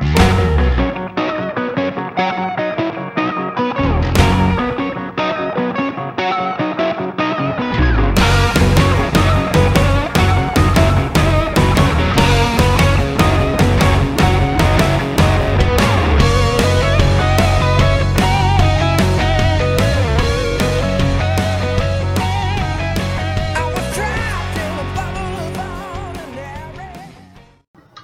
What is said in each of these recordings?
Thank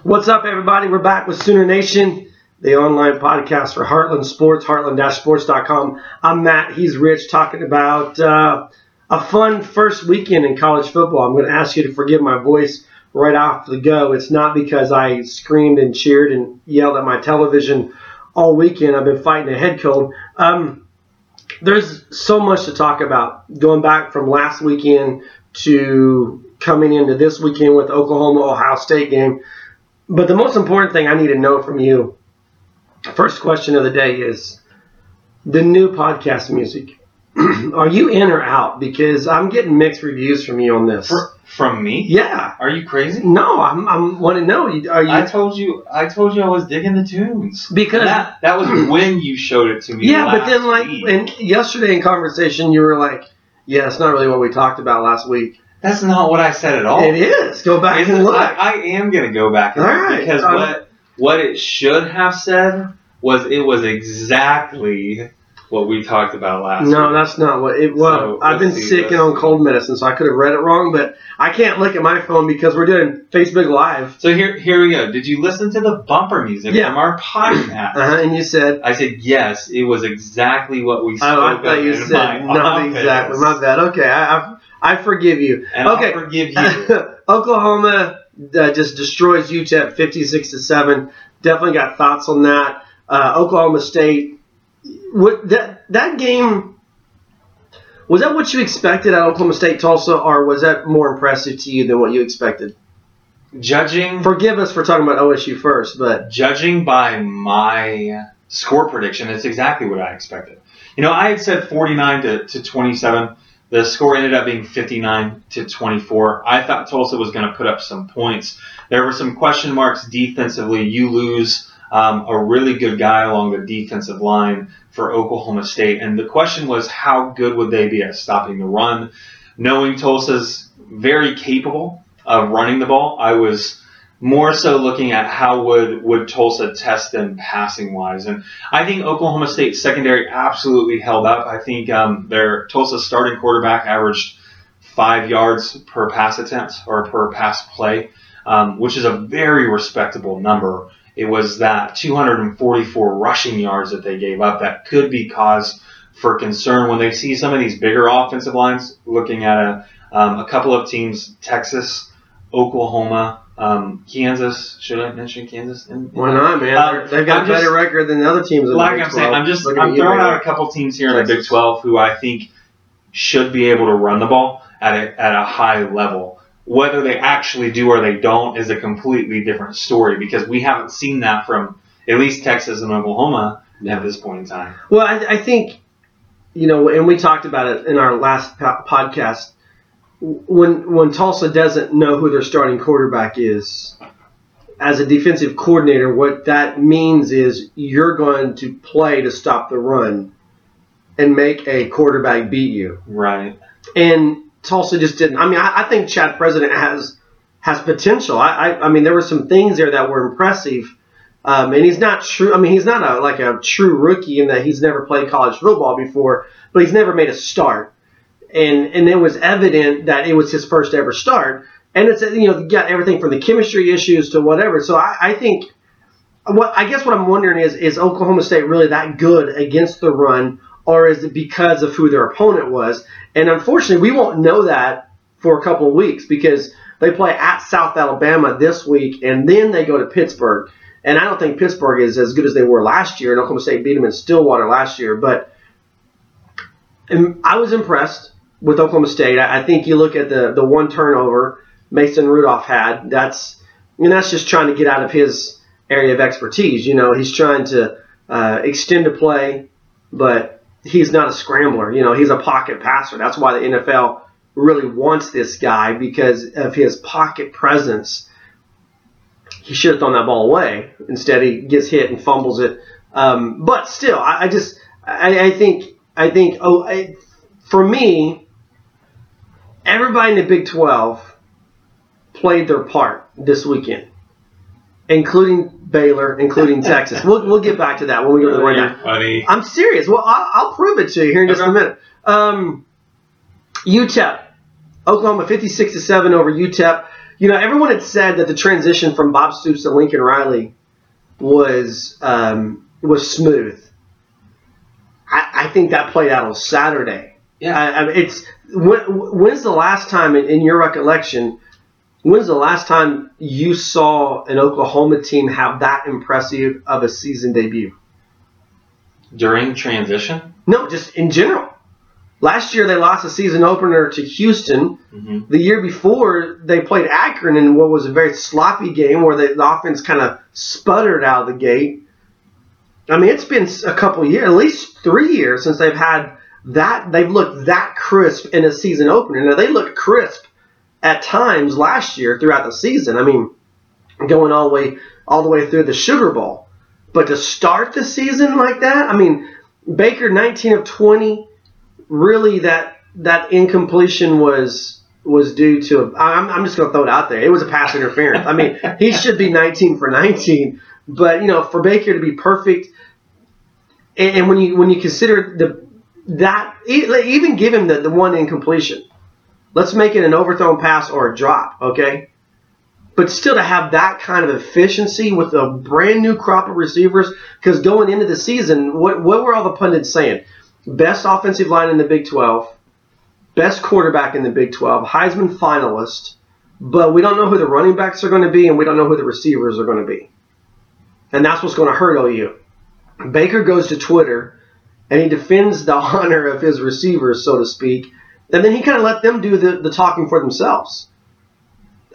What's up, everybody? We're back with Sooner Nation, the online podcast for Heartland Sports, heartland-sports.com. I'm Matt. He's Rich, talking about uh, a fun first weekend in college football. I'm going to ask you to forgive my voice right off the go. It's not because I screamed and cheered and yelled at my television all weekend. I've been fighting a head cold. Um, there's so much to talk about. Going back from last weekend to coming into this weekend with Oklahoma Ohio State game. But the most important thing I need to know from you, first question of the day is the new podcast music. Are you in or out? Because I'm getting mixed reviews from you on this. For, from me? Yeah. Are you crazy? No, I'm. I'm want to know. Are you? I told you. I told you I was digging the tunes Because- that that was when you showed it to me. yeah, but then like, week. and yesterday in conversation, you were like, "Yeah, it's not really what we talked about last week." That's not what I said at all. It is. Go back Isn't- and look. I, I am gonna go back and All look right. because Um, what what it should have said was it was exactly what we talked about last. no, week. that's not what it was. So, I've been sick and on cold medicine, so I could have read it wrong. But I can't look at my phone because we're doing Facebook Live. So here here we go. Did you listen to the bumper music Yeah. from our podcast? Uh-huh, and you said, I said yes. It was exactly what we spoke "Oh, I thought you said not office. exactly." My bad. Okay, I, I I forgive you. And okay, I'll forgive you. Oklahoma uh, just destroys UTEP 56 to seven. Definitely got thoughts on that. Uh, Oklahoma State. What that that game was that what you expected at Oklahoma State Tulsa, or was that more impressive to you than what you expected? Judging Forgive us for talking about OSU first, but judging by my score prediction, it's exactly what I expected. You know, I had said 49 to, to 27. The score ended up being 59 to 24. I thought Tulsa was going to put up some points. There were some question marks defensively. You lose um, a really good guy along the defensive line for Oklahoma State, and the question was how good would they be at stopping the run? Knowing Tulsa's very capable of running the ball, I was more so looking at how would would Tulsa test them passing wise, and I think Oklahoma State secondary absolutely held up. I think um, their Tulsa starting quarterback averaged five yards per pass attempt or per pass play, um, which is a very respectable number. It was that 244 rushing yards that they gave up that could be cause for concern when they see some of these bigger offensive lines. Looking at a um, a couple of teams, Texas, Oklahoma, um, Kansas. Should I mention Kansas? In, in why not, man? Um, They've got I'm a better just- record than the other teams. In the like Big I'm saying, I'm just Look at I'm throwing out a couple teams here in the Big 12 who I think should be able to run the ball at a, at a high level. Whether they actually do or they don't is a completely different story because we haven't seen that from at least Texas and Oklahoma at this point in time. Well, I, I think, you know, and we talked about it in our last po- podcast. When when Tulsa doesn't know who their starting quarterback is, as a defensive coordinator, what that means is you're going to play to stop the run and make a quarterback beat you. Right. And Tulsa just didn't. I mean, I, I think Chad President has has potential. I, I, I mean, there were some things there that were impressive. Um, and he's not true. I mean, he's not a like a true rookie in that he's never played college football before, but he's never made a start. And and it was evident that it was his first ever start. And it's you know got everything from the chemistry issues to whatever. So I, I think what I guess what I'm wondering is is Oklahoma State really that good against the run, or is it because of who their opponent was? And unfortunately, we won't know that for a couple of weeks because they play at South Alabama this week, and then they go to Pittsburgh. And I don't think Pittsburgh is as good as they were last year, and Oklahoma State beat them in Stillwater last year. But I was impressed with Oklahoma State. I, think you look at the the one turnover Mason Rudolph had. That's and that's just trying to get out of his area of expertise. You know, he's trying to uh, extend a play, but he's not a scrambler. You know, he's a pocket passer. That's why the NFL really wants this guy because of his pocket presence. He should have thrown that ball away. Instead, he gets hit and fumbles it. Um, but still, I, I just I, I, think I think oh I, for me, everybody in the Big Twelve played their part this weekend, including Baylor, including Texas. We'll, we'll get back to that when we go to the rundown. Funny. I'm serious. Well, I'll, I'll prove it to you here in just a minute. Um, UTEP, Oklahoma, 56 to seven over UTEP. You know, everyone had said that the transition from Bob Stoops to Lincoln Riley was um, was smooth. I, I, think that played out on Saturday. Yeah, I, I mean, it's when, when's the last time in, your recollection When's the last time you saw an Oklahoma team have that impressive of a season debut? During transition? No, just in general. Last year they lost a season opener to Houston. Mm-hmm. The year before they played Akron in what was a very sloppy game where the, the offense kind of sputtered out of the gate. I mean, it's been a couple years, at least three years since they've had that. They've looked that crisp in a season opener. Now they looked crisp at times last year throughout the season. I mean, going all the way all the way through the Sugar Bowl. But to start the season like that, I mean, Baker 19 of 20, really that that incompletion was was due to I'm, I'm just going to throw it out there. It was a pass interference. I mean, he should be 19 for 19, but you know, for Baker to be perfect and, and when you when you consider the that even give him the, the one incompletion Let's make it an overthrown pass or a drop, okay? But still to have that kind of efficiency with a brand new crop of receivers, because going into the season, what, what were all the pundits saying? Best offensive line in the Big 12, best quarterback in the Big 12, Heisman finalist, but we don't know who the running backs are going to be, and we don't know who the receivers are going to be. And that's what's going to hurt OU. Baker goes to Twitter and he defends the honor of his receivers, so to speak, and then he kind of let them do the, the talking for themselves.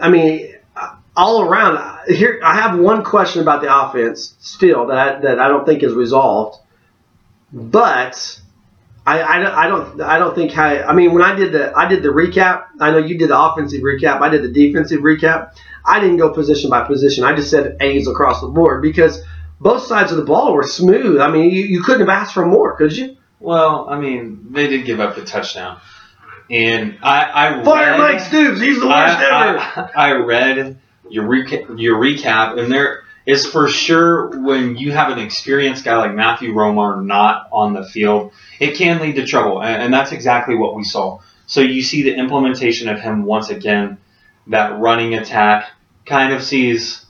I mean, all around here, I have one question about the offense still that I, that I don't think is resolved, but I, I, I don't I don't think how I mean when I did the I did the recap. I know you did the offensive recap. I did the defensive recap. I didn't go position by position. I just said A's across the board because both sides of the ball were smooth. I mean, you, you couldn't have asked for more, could you? Well, I mean, they did give up the touchdown. And I, I fire read, Mike Stoops. He's the worst I, ever. I, I read your recap, your recap, and there is for sure when you have an experienced guy like Matthew Romar not on the field, it can lead to trouble, and, and that's exactly what we saw. So you see the implementation of him once again. That running attack kind of sees.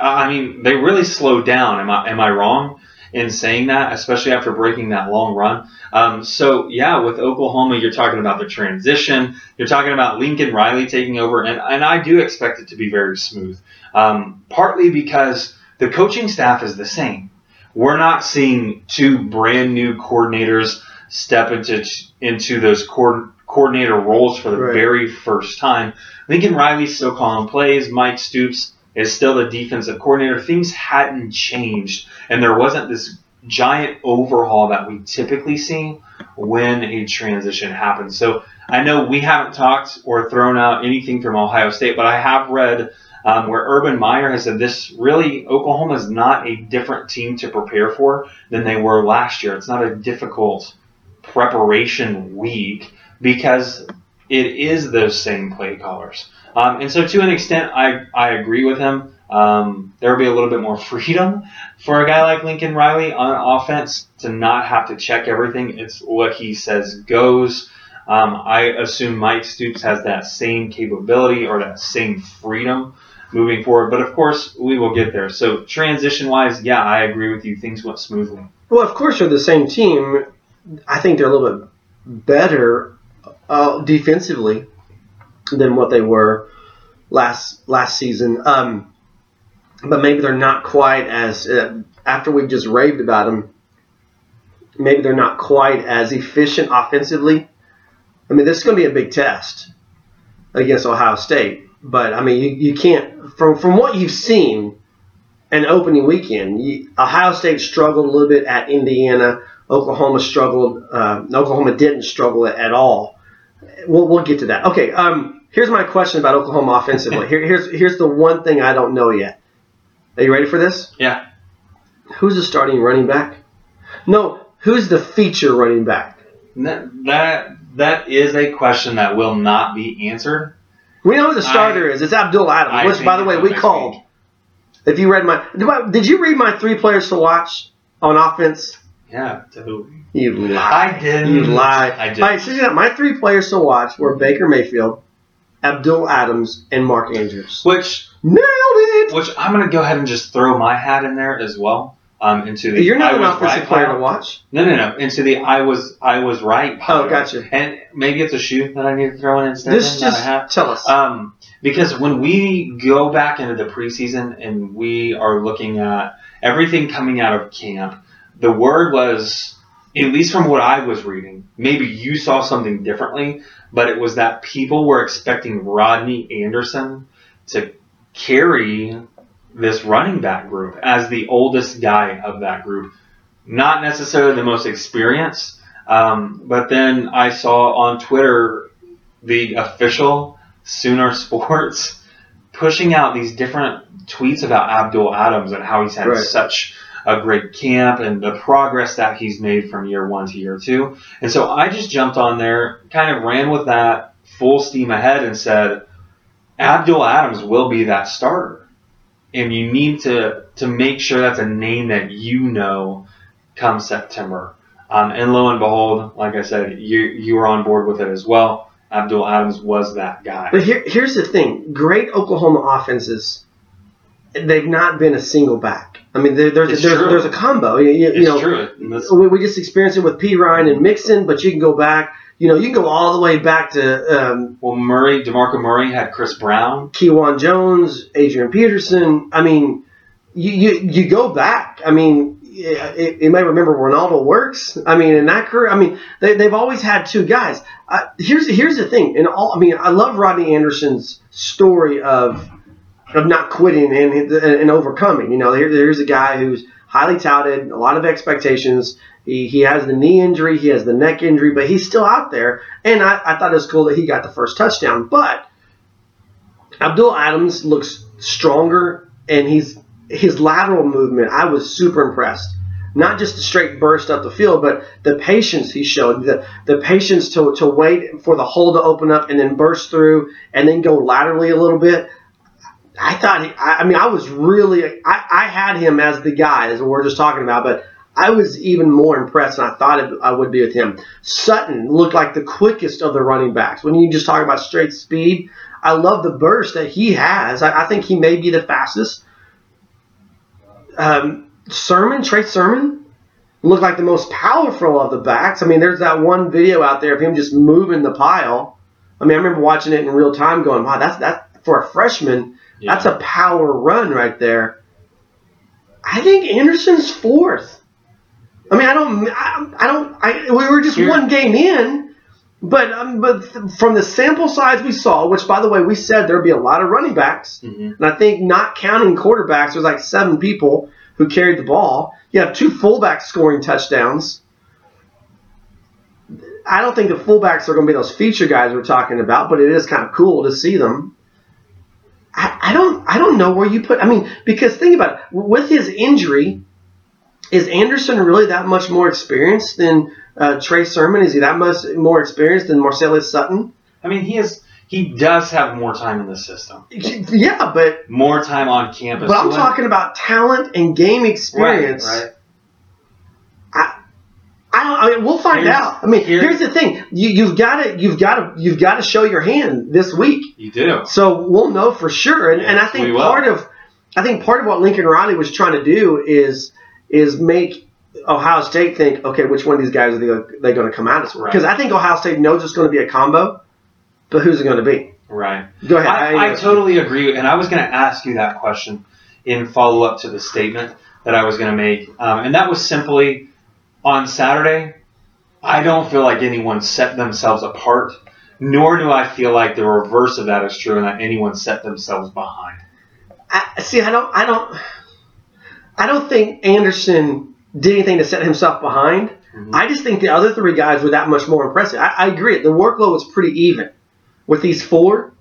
I mean, they really slowed down. Am I am I wrong? in saying that, especially after breaking that long run. Um, so yeah, with Oklahoma, you're talking about the transition. You're talking about Lincoln Riley taking over, and, and I do expect it to be very smooth. Um, partly because the coaching staff is the same. We're not seeing two brand new coordinators step into into those co- coordinator roles for the right. very first time. Lincoln Riley's still calling plays. Mike Stoops is still the defensive coordinator. Things hadn't changed, and there wasn't this giant overhaul that we typically see when a transition happens. So I know we haven't talked or thrown out anything from Ohio State, but I have read um, where Urban Meyer has said this really Oklahoma is not a different team to prepare for than they were last year. It's not a difficult preparation week because it is those same play callers. Um, and so, to an extent, I, I agree with him. Um, there will be a little bit more freedom for a guy like Lincoln Riley on offense to not have to check everything. It's what he says goes. Um, I assume Mike Stoops has that same capability or that same freedom moving forward. But of course, we will get there. So, transition wise, yeah, I agree with you. Things went smoothly. Well, of course, they're the same team. I think they're a little bit better uh, defensively than what they were last last season. Um, but maybe they're not quite as uh, after we've just raved about them. Maybe they're not quite as efficient offensively. I mean, this is going to be a big test against Ohio State. But I mean, you, you can't from from what you've seen an opening weekend. Ohio State struggled a little bit at Indiana. Oklahoma struggled. Uh, Oklahoma didn't struggle at all. We'll, we'll get to that. Okay. Um, here's my question about Oklahoma offensively. Here, here's here's the one thing I don't know yet. Are you ready for this? Yeah. Who's the starting running back? No, who's the feature running back? That that, that is a question that will not be answered. We know who the starter I- is. It's Abdul I Adams, which, by the way, we called. week. If you read my, did, I- did you read my three players to watch on offense? Yeah, totally. You lie. I didn't. You lie. I did. All right, so you know, my three players to watch were Baker Mayfield, Abdul Adams, and Mark Andrews. Which Nailed it. which I'm gonna go ahead and just throw my hat in there as well. Um, into the You're not I an offensive right player pile. to watch. No, no, no. Into the I was I was right. pile. Oh, gotcha. And maybe it's a shoe that I need to throw in instead. Not just tell us. Um, because when we go back into the preseason and we are looking at everything coming out of camp, the word was, at least from what I was reading, maybe you saw something differently, but it was that people were expecting Rodney Anderson to carry this running back group as the oldest guy of that group. Not necessarily the most experienced, um, but then I saw on Twitter the official Sooner Sports pushing out these different tweets about Abdul Adams and how he's had Right. such a great camp and the progress that he's made from year one to year two. And so I just jumped on there, kind of ran with that full steam ahead and said, Abdul Adams will be that starter. And you need to, to make sure that's a name that you know come September. Um, and lo and behold, like I said, you, you were on board with it as well. Abdul Adams was that guy. But here, here's the thing: great Oklahoma offenses, they've not been a single back. I mean, there, there's there's, there's a combo. You, you, you know, true. We, we just experienced it with Perine and Mixon, but you can go back. You know, you can go all the way back to um, Well, Murray, DeMarco Murray had Chris Brown. Kejuan Jones, Adrian Peterson. I mean, you you, you go back. I mean, you you may remember Renaldo Works. I mean, in that career, I mean, they, they've always had two guys. Uh, here's here's the thing. In all, I mean, I love Rodney Anderson's story of of not quitting and and overcoming. You know, here, here's a guy who's highly touted, a lot of expectations. He, he has the knee injury, he has the neck injury, but he's still out there. And I, I thought it was cool that he got the first touchdown. But Abdul Adams looks stronger, and he's his lateral movement. I was super impressed. Not just the straight burst up the field, but the patience he showed, the the patience to, to wait for the hole to open up and then burst through, and then go laterally a little bit. I thought, he, I, I mean, I was really, I, I had him as the guy, as we're just talking about, but I was even more impressed than I thought it, I would be with him. Sutton looked like the quickest of the running backs. When you just talk about straight speed, I love the burst that he has. I, I think he may be the fastest. Um, Sermon, Trey Sermon, looked like the most powerful of the backs. I mean, there's that one video out there of him just moving the pile. I mean, I remember watching it in real time, going, "Wow, that's that for a freshman. Yeah. That's a power run right there." I think Anderson's fourth. I mean, I don't, I, I don't, I, we were just Here- one game in, but um, but th- from the sample size we saw, which by the way we said there'd be a lot of running backs, Mhm. and I think not counting quarterbacks, there's like seven people who carried the ball. You have two fullbacks scoring touchdowns. I don't think the fullbacks are going to be those feature guys we're talking about, but it is kind of cool to see them. I, I don't I don't know where you put. I mean, because think about it. With his injury, is Anderson really that much more experienced than uh, Trey Sermon? Is he that much more experienced than Marcelias Sutton? I mean, he is. He does have more time in the system, Yeah, but more time on campus. but I'm talking about talent and game experience. Right, right. I don't. I mean, we'll find Here's- out. I mean, here- here's the thing: you, you've got to, you've got to, you've got to show your hand this week. You do. So we'll know for sure. And, and I think part of, I think part of what Lincoln Riley was trying to do is is make Ohio State think, okay, which one of these guys are they, they going to come at us with? Right. Because I think Ohio State knows it's going to be a combo, but who's it going to be? Right. Go ahead. I, I totally agree, and I was going to ask you that question. in follow up to the statement that I was going to make, um, and that was simply on Saturday. I don't feel like anyone set themselves apart, nor do I feel like the reverse of that is true, and that anyone set themselves behind. I, see, I don't, I don't, I don't think Anderson did anything to set himself behind. Mm-hmm. I just think the other three guys were that much more impressive. I, I agree. The workload was pretty even with these four.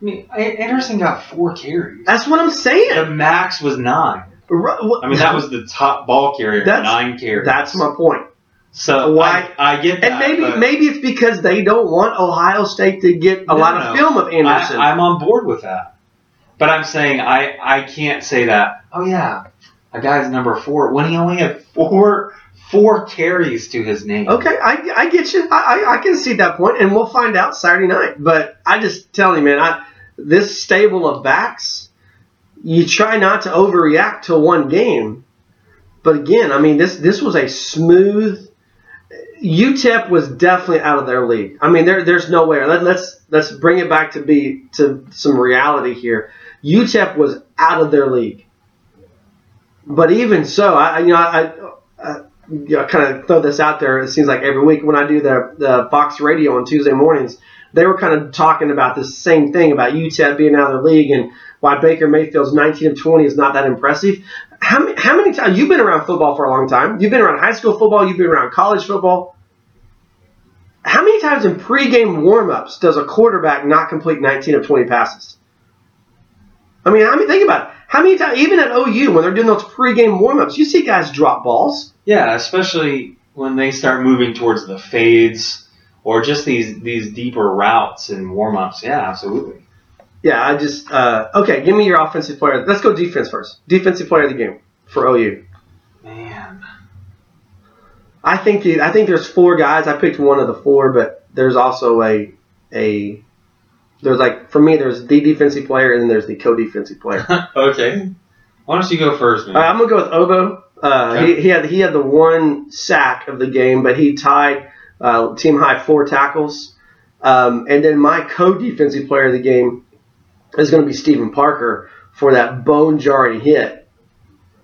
I mean, Anderson got four carries. That's what I'm saying. The max was nine. I mean, that was the top ball carrier, That's- nine carries. That's my point. so Why- I, I get that. And maybe maybe it's because they don't want Ohio State to get a No, lot no. of film of Anderson. I, I'm on board with that. But I'm saying I, I can't say that. Oh yeah, a guy's number four when he only had four four carries to his name. okay, I, I get you. I, I, I can see that point, and we'll find out Saturday night. But I just tell you, man, I, this stable of backs, you try not to overreact to one game. But again, I mean, this this was a smooth. UTEP was definitely out of their league. I mean, there, there's no way. Let, let's let's bring it back to be to some reality here. UTEP was out of their league. But even so, I I- you know I, I, you know, kind of throw this out there. It seems like every week when I do the the Fox Radio on Tuesday mornings, they were kind of talking about this same thing about UTEP being out of the league and why Baker Mayfield's 19 of 20 is not that impressive. How many, how many times you've been around football for a long time? You've been around high school football. You've been around college football. How many times in pregame warmups does a quarterback not complete 19 of 20 passes? I mean, I mean, think about it. How many times, even at OU, when they're doing those pregame warmups, you see guys drop balls. Yeah, especially when they start moving towards the fades or just these these deeper routes and warm ups. Yeah, absolutely. Yeah, I just uh, okay. Give me your offensive player. Let's go defense first. Defensive player of the game for OU. Man, I think the, I think there's four guys. I picked one of the four, but there's also a a there's like for me there's the defensive player and then there's the co-defensive player. okay. Why don't you go first, man? Uh, I'm gonna go with Obo. Uh, Okay. he, he had he had the one sack of the game, but he tied uh, team high four tackles. Um, and then my co-defensive player of the game is going to be Stephen Parker for that bone jarring hit.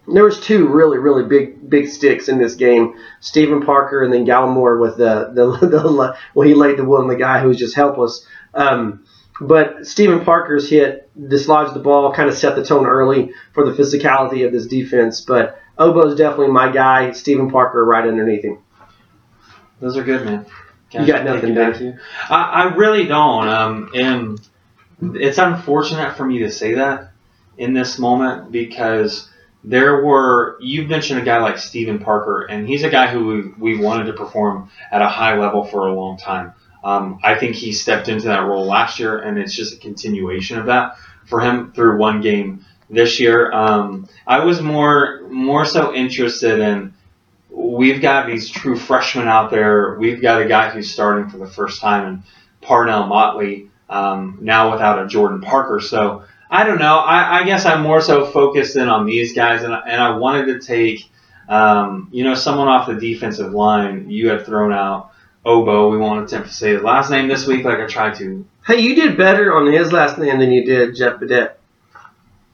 There was two really really big big sticks in this game. Stephen Parker and then Gallimore with the the, the well he laid the wood on the guy who was just helpless. Um, but Stephen Parker's hit dislodged the ball, kind of set the tone early for the physicality of this defense. But Obo's definitely my guy. Stephen Parker right underneath him. Those are good, man. Can You I got nothing, to you? I, I really don't. Um, and it's unfortunate for me to say that in this moment because there were you mentioned a guy like Stephen Parker, and he's a guy who we, we wanted to perform at a high level for a long time. Um, I think he stepped into that role last year, and it's just a continuation of that for him through one game this year. Um, I was more more so interested in we've got these true freshmen out there. We've got a guy who's starting for the first time in Parnell Motley, um, now without a Jordan Parker. So I don't know. I, I guess I'm more so focused in on these guys, and, and I wanted to take, um, you know, someone off the defensive line. You had thrown out Obo. We won't attempt to say his last name this week, like I tried to. Hey, you did better on his last name than you did Jeff Bidet.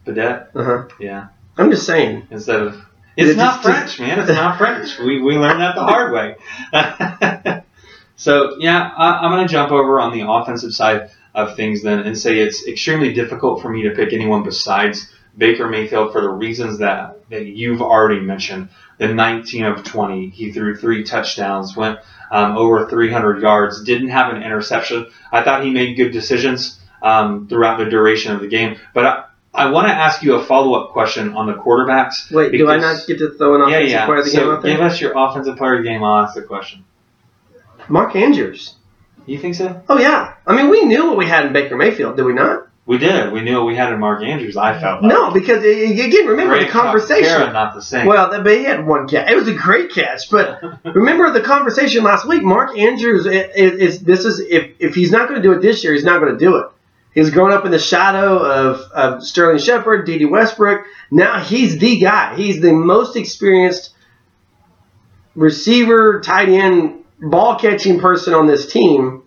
Bidet, Uh huh. yeah. I'm just saying. Instead of it's It not just- French, man. It's not French. We we learned that the hard way. so yeah, I, I'm going to jump over on the offensive side of things then and say it's extremely difficult for me to pick anyone besides Baker Mayfield for the reasons that that you've already mentioned. The 19 of 20, he threw three touchdowns, went um, over 300 yards, didn't have an interception. I thought he made good decisions um, throughout the duration of the game, but. I, I want to ask you a follow-up question on the quarterbacks. Wait, do I not get to throw an yeah, offensive yeah. player of the game out there? give us your offensive player of the game. I'll ask the question. Mark Andrews. You think so? Oh yeah. I mean, we knew what we had in Baker Mayfield, did we not? We did. We knew what we had in Mark Andrews. I felt like. No, because again, remember Great the conversation. Kara, not the same. Well, but he had one catch. It was a great catch, but remember the conversation last week. Mark Andrews is, is this is if if he's not going to do it this year, he's not going to do it. He's grown up in the shadow of, of Sterling Shepard, Dede Westbrook. Now he's the guy. He's the most experienced receiver, tight end, ball catching person on this team.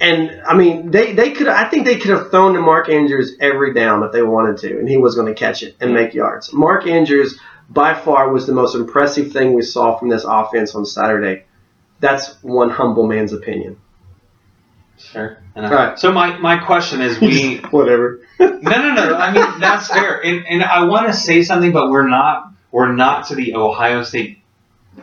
and I mean, they, they could. I think they could have thrown to Mark Andrews every down if they wanted to, and he was going to catch it and make yards. Mark Andrews, by far, was the most impressive thing we saw from this offense on Saturday. That's one humble man's opinion. Fair. And I- Right. So my, my question is, we Whatever. no no no. I mean that's fair, and and I want to say something, but we're not we're not to the Ohio State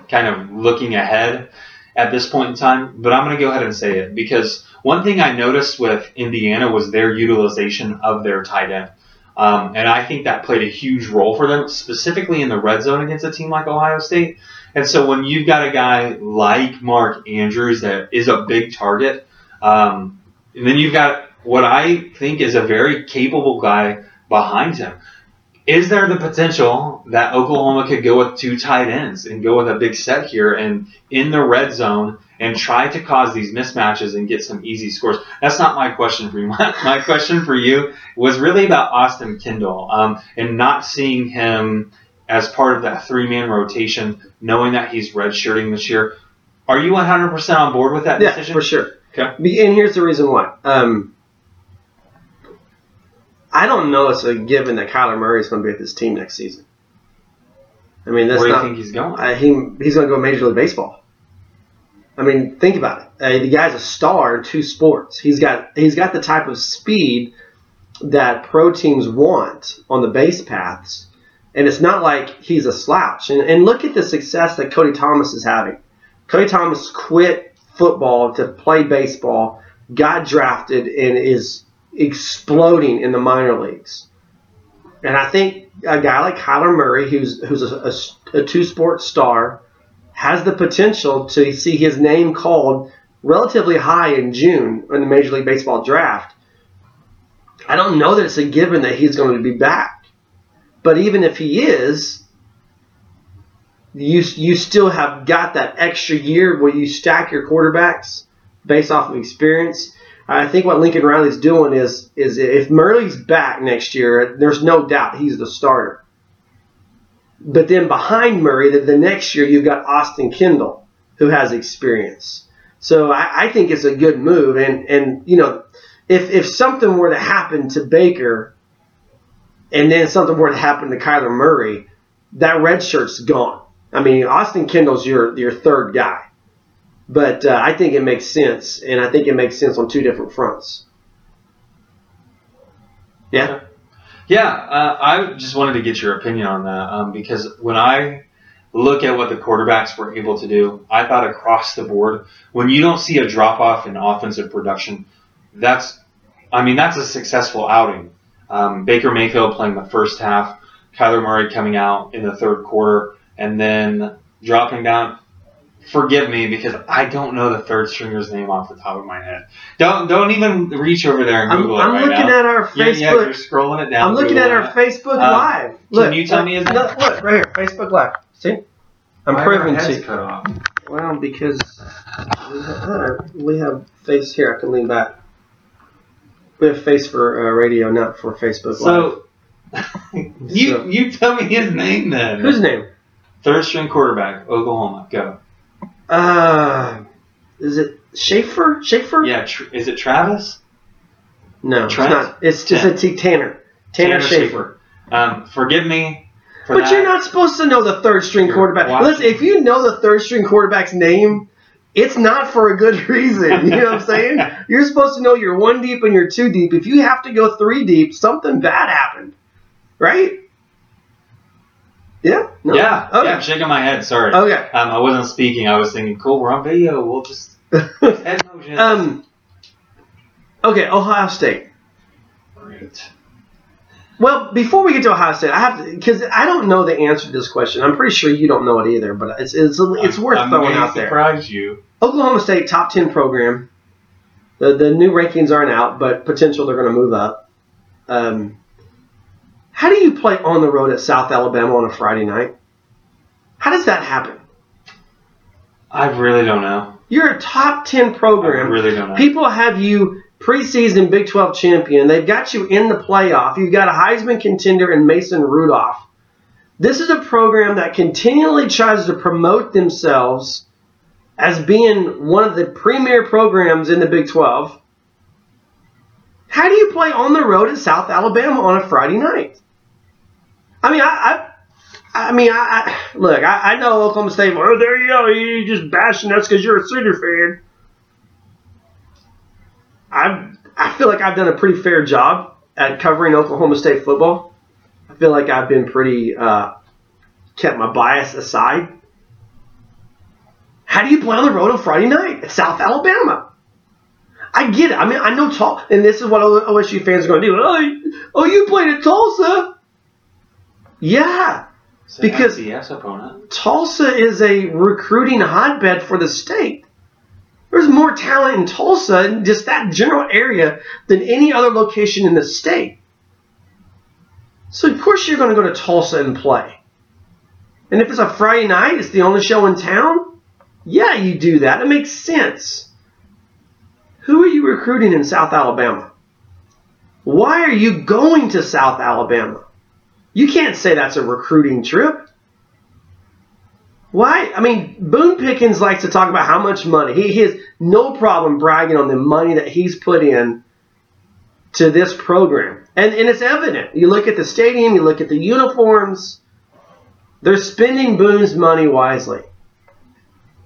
kind of looking ahead at this point in time. But I'm going to go ahead and say it because one thing I noticed with Indiana was their utilization of their tight end. Um, and I think that played a huge role for them, specifically in the red zone against a team like Ohio State. And so when you've got a guy like Mark Andrews that is a big target, um, and then you've got what I think is a very capable guy behind him. Is there the potential that Oklahoma could go with two tight ends and go with a big set here and in the red zone and try to cause these mismatches and get some easy scores? That's not my question for you. My, my question for you was really about Austin Kendall um, and not seeing him as part of that three man rotation, knowing that he's redshirting this year. Are you 100% on board with that Yeah, decision? for sure. Okay. And here's the reason why. Um, I don't know it's a given that Kyler Murray is going to be at this team next season. I mean, that's Where do you think he's going? Uh, he he's going to go Major League Baseball. I mean, think about it. Uh, the guy's a star in two sports. He's got he's got the type of speed that pro teams want on the base paths, and it's not like he's a slouch. And, and look at the success that Cody Thomas is having. Cody Thomas quit football to play baseball, got drafted, and is exploding in the minor leagues. And I think a guy like Kyler Murray, who's who's a, a, a two sport star, has the potential to see his name called relatively high in June in the Major League Baseball draft. I don't know that it's a given that he's going to be back, but even if he is, you you still have got that extra year where you stack your quarterbacks based off of experience. I think what Lincoln Riley's doing is is if Murray's back next year, there's no doubt he's the starter. But then behind Murray, the, the next year you've got Austin Kendall, who has experience. So I, I think it's a good move. And and you know, if if something were to happen to Baker, and then something were to happen to Kyler Murray, that red shirt's gone. I mean, Austin Kendall's your your third guy. But uh, I think it makes sense, and I think it makes sense on two different fronts. Yeah. Yeah, uh, I just wanted to get your opinion on that um, because when I look at what the quarterbacks were able to do, I thought across the board, when you don't see a drop off in offensive production, that's, I mean, that's a successful outing. Um, Baker Mayfield playing the first half, Kyler Murray coming out in the third quarter, and then dropping down. Forgive me because I don't know the third stringer's name off the top of my head. Don't don't even reach over there and I'm, Google I'm it right looking now. at our Yeah, yeah, you're Facebook. scrolling it down. I'm looking Google at our it. Facebook Uh, Live. can Look, you tell look, me his look, look, right here, Facebook Live. See, I'm Why are our proving heads to. cut off? Well, because we have, we have face here. I can lean back. We have face for uh, radio, not for Facebook Live. So you you tell me his name then. Whose name? Third string quarterback, Oklahoma. Go. Uh, is it Schaefer? Schaefer? Yeah, tr- is it Travis? No, it's not. It's just Yeah. a T Tanner. Tanner, Schaefer. Um, forgive me. For But that. you're not supposed to know the third string You're quarterback. watching. Listen, if you know the third string quarterback's name, it's not for a good reason. You know what I'm saying? You're supposed to know you're one deep and you're two deep. If you have to go three deep, something bad happened. Right? Yeah? No? Yeah, Okay. yeah. I'm shaking my head. Sorry. Okay. Um, I wasn't speaking. I was thinking, cool. We're on video. We'll just head motions. um, okay, Ohio State. Great. Well, before we get to Ohio State, I have to because I don't know the answer to this question. I'm pretty sure you don't know it either, but it's it's, it's worth I'm throwing out there. Surprise you. Oklahoma State top ten program. The the new rankings aren't out, but potential they're going to move up. Um, how do you play on the road at South Alabama on a Friday night? How does that happen? I really don't know. You're a top ten program. I really don't know. People have you preseason Big 12 champion. They've got you in the playoff. You've got a Heisman contender in Mason Rudolph. This is a program that continually tries to promote themselves as being one of the premier programs in the Big 12. How do you play on the road in South Alabama on a Friday night? I mean, I, I, I mean, I, I look. I, I know Oklahoma State. Oh, there you go. You just bashing us because you're a Sooner fan. I, I feel like I've done a pretty fair job at covering Oklahoma State football. I feel like I've been pretty uh, kept my bias aside. How do you play on the road on Friday night at South Alabama? I get it. I mean, I know Tulsa, and this is what OSU fans are going to do. Oh, oh, you played at Tulsa? Yeah, an Because- opponent. Tulsa is a recruiting hotbed for the state. There's more talent in Tulsa, in just that general area, than any other location in the state. So of course you're going to go to Tulsa and play. And if it's a Friday night, it's the only show in town. Yeah, you do that. It makes sense. Who are you recruiting in South Alabama? Why are you going to South Alabama? You can't say that's a recruiting trip. Why? I mean, Boone Pickens likes to talk about how much money. He, he has no problem bragging on the money that he's put in to this program. And, and it's evident. You look at the stadium, you look at the uniforms, they're spending Boone's money wisely.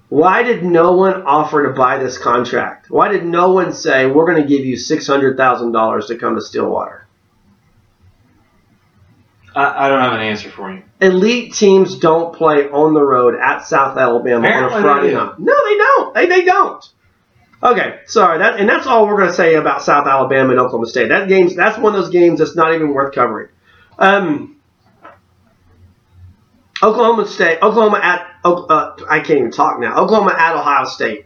Why did no one offer to buy this contract? Why did no one say, we're going to give you $600,000 to come to Stillwater? I, I don't have an answer for you. elite teams don't play on the road at South Alabama Apparently on a Friday do. night. No, they don't. They, they don't. Okay, sorry. That and that's all we're going to say about South Alabama and Oklahoma State. That game's that's one of those games that's not even worth covering. Um, Oklahoma State, Oklahoma at uh, I can't even talk now. Oklahoma at Ohio State.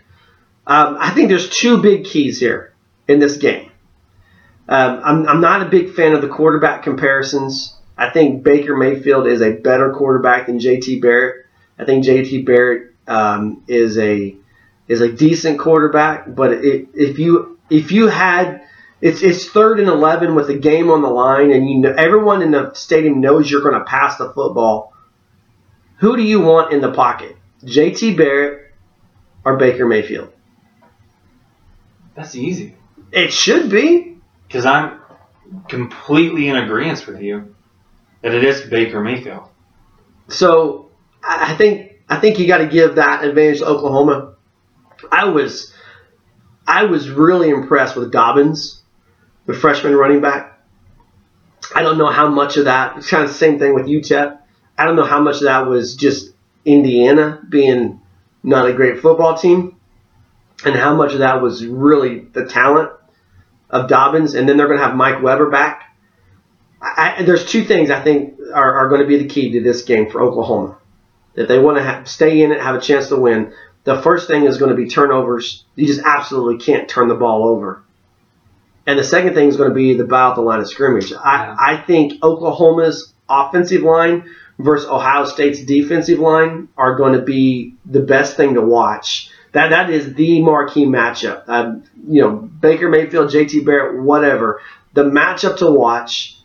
Um, I think there's two big keys here in this game. Um, I'm, I'm not a big fan of the quarterback comparisons. I think Baker Mayfield is a better quarterback than JT Barrett. I think JT Barrett um, is a is a decent quarterback, but it, if you if you had it's it's third and eleven with a game on the line, and you know everyone in the stadium knows you're going to pass the football. Who do you want in the pocket, JT Barrett or Baker Mayfield? That's easy. It should be. Because I'm completely in agreement with you that it is Baker Mayfield. So I think I think you got to give that advantage to Oklahoma. I was I was really impressed with Dobbins, the freshman running back. I don't know how much of that. It's kind of the same thing with UTEP. I don't know how much of that was just Indiana being not a great football team, and how much of that was really the talent of Dobbins. And then they're going to have Mike Weber back. I, there's two things I think are, are going to be the key to this game for Oklahoma. If they want to have, stay in it, have a chance to win, the first thing is going to be turnovers. You just absolutely can't turn the ball over. And the second thing is going to be the battle at the line of scrimmage. I, I think Oklahoma's offensive line versus Ohio State's defensive line are going to be the best thing to watch. That that is the marquee matchup. Um, you know, Baker Mayfield, J.T. Barrett, whatever. The matchup to watch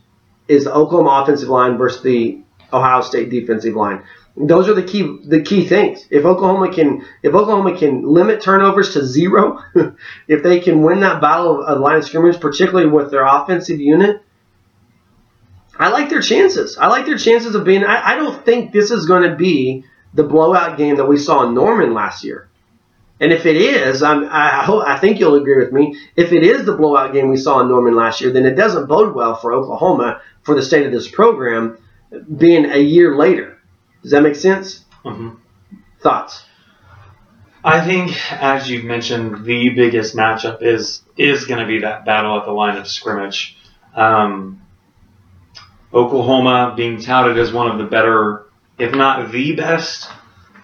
is the Oklahoma offensive line versus the Ohio State defensive line. Those are the key the key things. If Oklahoma can if Oklahoma can limit turnovers to zero, if they can win that battle of, line of scrimmage, particularly with their offensive unit, I like their chances. I like their chances of being. I, I don't think this is going to be the blowout game that we saw in Norman last year. And if it is, I'm, I hope I think you'll agree with me. If it is the blowout game we saw in Norman last year, then it doesn't bode well for Oklahoma for the state of this program being a year later. Does that make sense? Mhm. Thoughts? I think, as you've mentioned, the biggest matchup is is going to be that battle at the line of scrimmage. Um, Oklahoma being touted as one of the better, if not the best,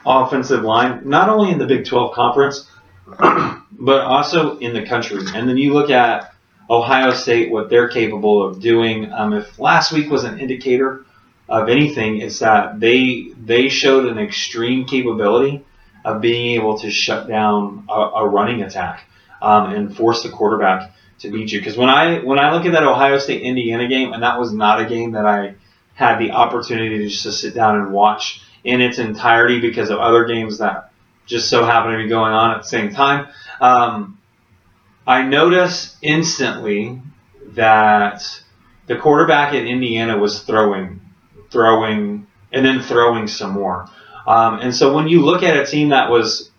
offensive line, not only in the Big 12 conference, but also in the country. And then you look at Ohio State, what they're capable of doing. Um, if last week was an indicator of anything, it's that they they showed an extreme capability of being able to shut down a, a running attack um, and force the quarterback to beat you. Because when I when I look at that Ohio State Indiana game, and that was not a game that I had the opportunity to just sit down and watch in its entirety because of other games that just so happened to be going on at the same time. Um, I noticed instantly that the quarterback in Indiana was throwing, throwing, and then throwing some more. Um, and so when you look at a team that was,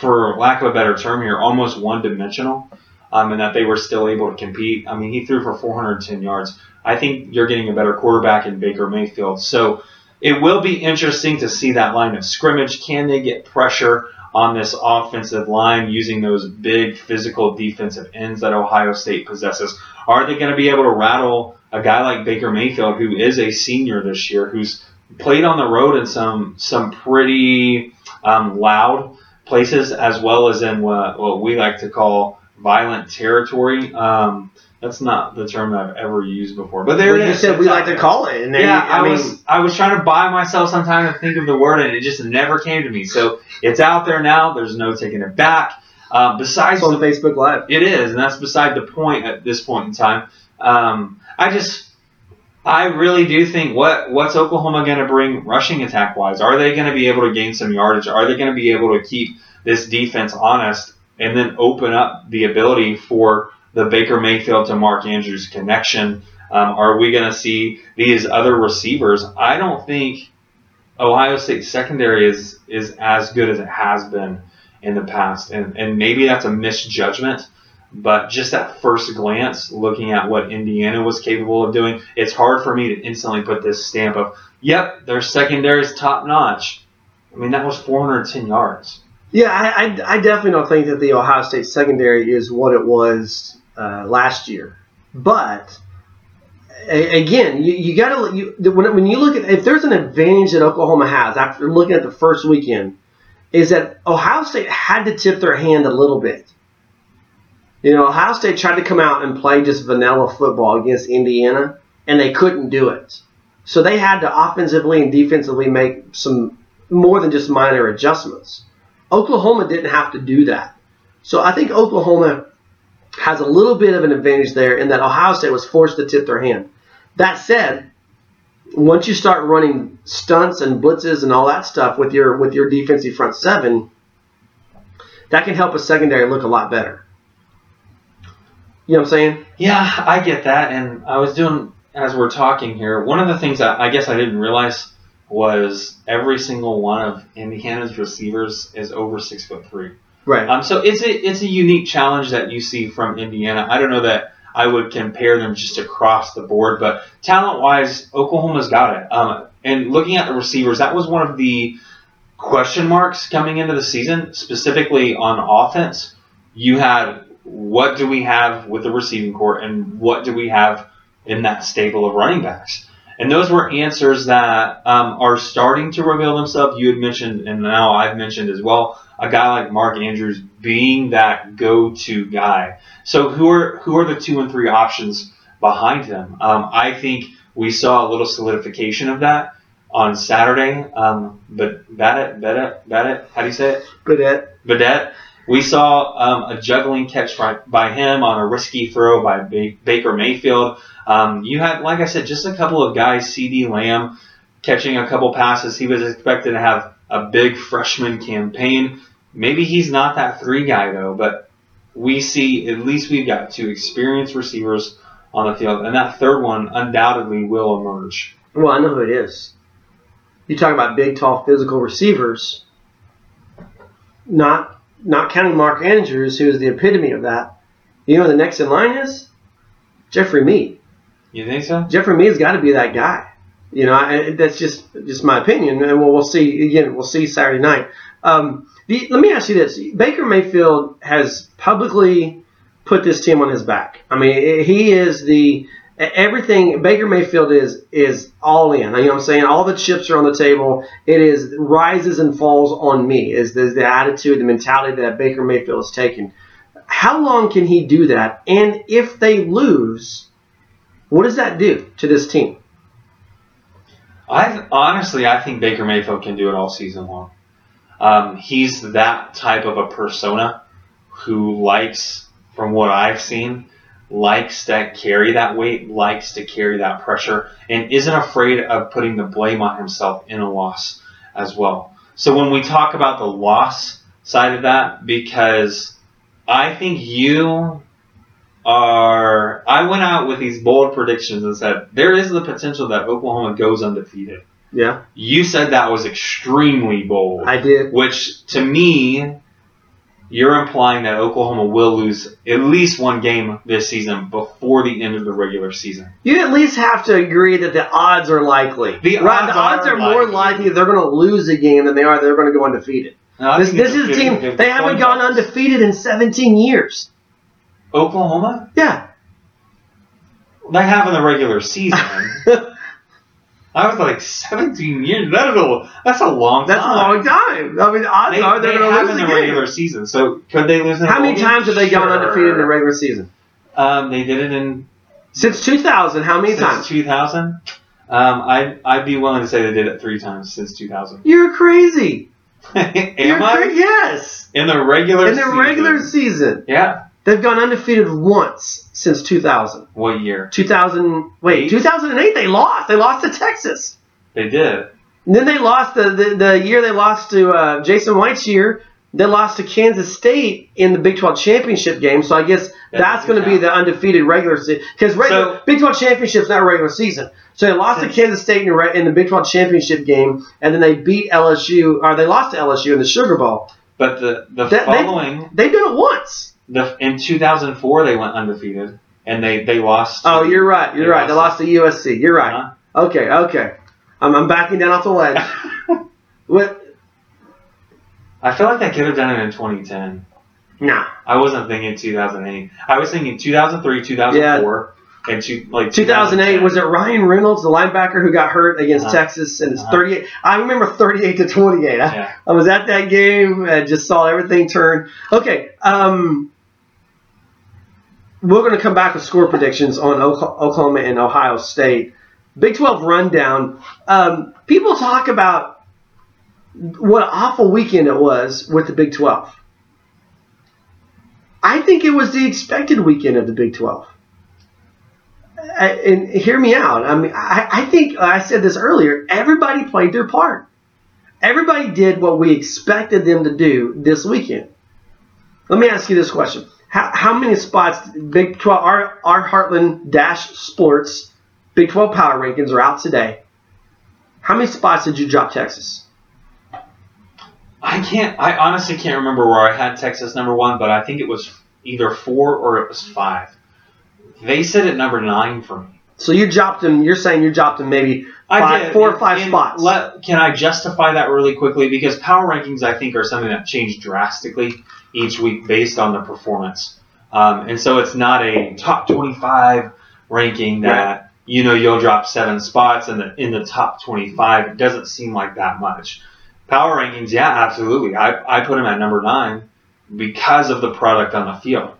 for lack of a better term here, almost one dimensional, um, and that they were still able to compete. I mean, he threw for 410 yards. I think you're getting a better quarterback in Baker Mayfield. So it will be interesting to see that line of scrimmage. Can they get pressure on this offensive line using those big physical defensive ends that Ohio State possesses? Are they going to be able to rattle a guy like Baker Mayfield, who is a senior this year, who's played on the road in some some pretty um, loud places, as well as in what, what we like to call violent territory? Um, that's not the term I've ever used before. But there Well, it you is. said we like to call it, and there Yeah, you, I, I, mean, was I was trying to buy myself some time to think of the word, and it just never came to me. So it's out there now. There's no taking it back. Um, besides, it's on the, Facebook Live. it is, and that's beside the point at this point in time. Um, I just, I really do think what what's Oklahoma going to bring rushing attack wise? Are they going to be able to gain some yardage? Are they going to be able to keep this defense honest and then open up the ability for the Baker Mayfield to Mark Andrews connection? Um, are we going to see these other receivers? I don't think Ohio State secondary is is as good as it has been in the past, and and maybe that's a misjudgment. But just at first glance, looking at what Indiana was capable of doing, it's hard for me to instantly put this stamp of, "Yep, their secondary is top notch." I mean, that was 410 yards. Yeah, I, I, I definitely don't think that the Ohio State secondary is what it was uh, last year. But a, again, you, you got to you, when, when you look at if there's an advantage that Oklahoma has after looking at the first weekend, is that Ohio State had to tip their hand a little bit. You know, Ohio State tried to come out and play just vanilla football against Indiana, and they couldn't do it. So they had to offensively and defensively make some more than just minor adjustments. Oklahoma didn't have to do that. So I think Oklahoma has a little bit of an advantage there in that Ohio State was forced to tip their hand. That said, once you start running stunts and blitzes and all that stuff with your with your defensive front seven, that can help a secondary look a lot better. You know what I'm saying? Yeah, I get that. And I was doing, as we're talking here, one of the things I guess I didn't realize was every single one of Indiana's receivers is over six foot three. Right. Um, so it's a it's a unique challenge that you see from Indiana. I don't know that I would compare them just across the board, but talent wise, Oklahoma's got it. Um, and looking at the receivers, that was one of the question marks coming into the season, specifically on offense. You had what do we have with the receiving court, and what do we have in that stable of running backs? And those were answers that um, are starting to reveal themselves. You had mentioned, and now I've mentioned as well, a guy like Mark Andrews being that go-to guy. So who are who are the two and three options behind him? Um, I think we saw a little solidification of that on Saturday. Um, but Badet, Badet, Badet, how do you say it? But it, Badet. We saw um, a juggling catch by, by him on a risky throw by ba- Baker Mayfield. Um, you had, like I said, just a couple of guys, CeeDee Lamb, catching a couple passes. He was expected to have a big freshman campaign. Maybe he's not that three guy though, but we see at least we've got two experienced receivers on the field, and that third one undoubtedly will emerge. well, I know who it is. You talk about big, tall, physical receivers. Not not counting Mark Andrews, who is the epitome of that. You know who the next in line is? Jeffery Mead. You think so? Jeffery Mead's got to be that guy. You know, I, that's just just my opinion, and we'll, we'll see again. We'll see Saturday night. Um, the, let me ask you this: Baker Mayfield has publicly put this team on his back. I mean, he is the everything. Baker Mayfield is is all in. You know what I'm saying? All the chips are on the table. It is rises and falls on me. Is the, the attitude, the mentality that Baker Mayfield is taking? How long can he do that? And if they lose, what does that do to this team? I honestly, I think Baker Mayfield can do it all season long. Um, he's that type of a persona who likes, from what I've seen, likes to carry that weight, likes to carry that pressure, and isn't afraid of putting the blame on himself in a loss as well. So when we talk about the loss side of that, because I think you are. I went out with these bold predictions and said there is the potential that Oklahoma goes undefeated. Yeah, You said that was extremely bold. I did. Which to me, you're implying that Oklahoma will lose at least one game this season before the end of the regular season. You at least have to agree that the odds are likely. The right, odds the odds are are, more likely. they're going to lose a game than they are they're going to go undefeated. Now, I This, this is a team they haven't gone undefeated in 17 years. Oklahoma? Yeah. They have in the regular season. I was like 17 years. That is a, that's a long That's a long time. I mean, odds They, are they're they going to in lose the the game. regular season. So could they lose in How many game? times have they gone undefeated in the regular season? Um, they did it in Since 2000, how many since times? 2000. Um, I I'd be willing to say they did it three times since 2000. You're crazy. Am You're I cra- Yes. in the regular In the season? regular season, Yeah. They've gone undefeated once since 2000. What year? 2000, wait, Eight? 2008 they lost. They lost to Texas. They did. And then they lost the, the, the year they lost to uh, Jason White's year. They lost to Kansas State in the Big 12 championship game. So I guess That that's going to be the undefeated regular season. Because So- Big 12 championship's not regular season. So they lost to Kansas State in the, re- in the Big 12 championship game, and then they beat LSU, or they lost to LSU in the Sugar Bowl. But the the That- following They did it once. The in 2004 they went undefeated and they they lost. Oh, you're right. You're they right. They lost to USC. You're right. Uh-huh. Okay, okay. I'm, I'm backing down off the ledge. what? I feel like they could have done it in 2010. Nah. I wasn't thinking 2008. I was thinking 2003, 2004, and two, like 2008 was it Ryan Reynolds, the linebacker who got hurt against Uh-huh. Texas, and it's Uh-huh. 38. I remember 38 to 28. I, Yeah. I was at that game. I just saw everything turn. Okay, um, we're going to come back with score predictions on Oklahoma and Ohio State. Big 12 rundown. Um, people talk about what an awful weekend it was with the Big 12. I think it was the expected weekend of the Big 12 I- and hear me out. I mean, I, I think I said this earlier. Everybody played their part. Everybody did what we expected them to do this weekend. Let me ask you this question: How, how many spots Big Twelve our our Heartland Dash Sports Big Twelve Power Rankings are out today? How many spots did you drop Texas? I can't. I honestly can't remember where I had Texas number one, but I think it was either four or it was five. They said it number nine for me. So you dropped them. You're saying you dropped them maybe I five, four or five And spots. Let, can I justify that really quickly? Because power rankings, I think, are something that change drastically each week based on the performance. Um, and so it's not a top 25 ranking that, you know, you'll drop seven spots in the, in the top 25. It doesn't seem like that much. Power rankings, yeah, absolutely. I, I put them at number nine because of the product on the field.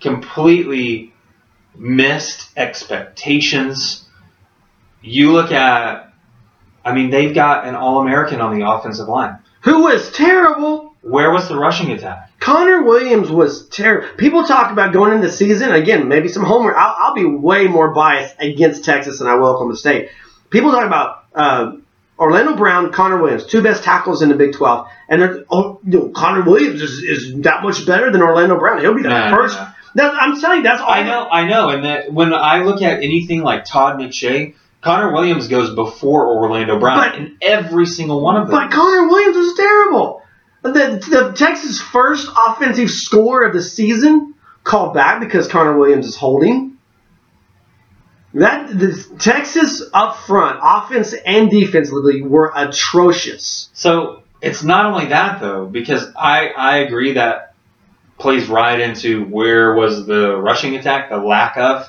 Completely missed expectations. You look at, I mean, they've got an All American on the offensive line. Who was terrible? Where was the rushing attack? Connor Williams was terrible. People talk about going into the season again. Maybe some homework. I'll, I'll be way more biased against Texas than I will Oklahoma State. People talk about uh, Orlando Brown, Connor Williams, two best tackles in the Big Twelve, and they're, oh, you know, Connor Williams is, is that much better than Orlando Brown. He'll be the first. That- I'm telling you, that's all. I know, I know, and that when I look at anything like Todd McShay, Connor Williams goes before Orlando Brown But- in every single one of them. But Connor Williams was terrible. The, the Texas' first offensive score of the season called back because Connor Williams is holding. That the Texas up front, offense and defensively, were atrocious. So it's not only that though, because I I agree that plays right into where was the rushing attack, the lack of.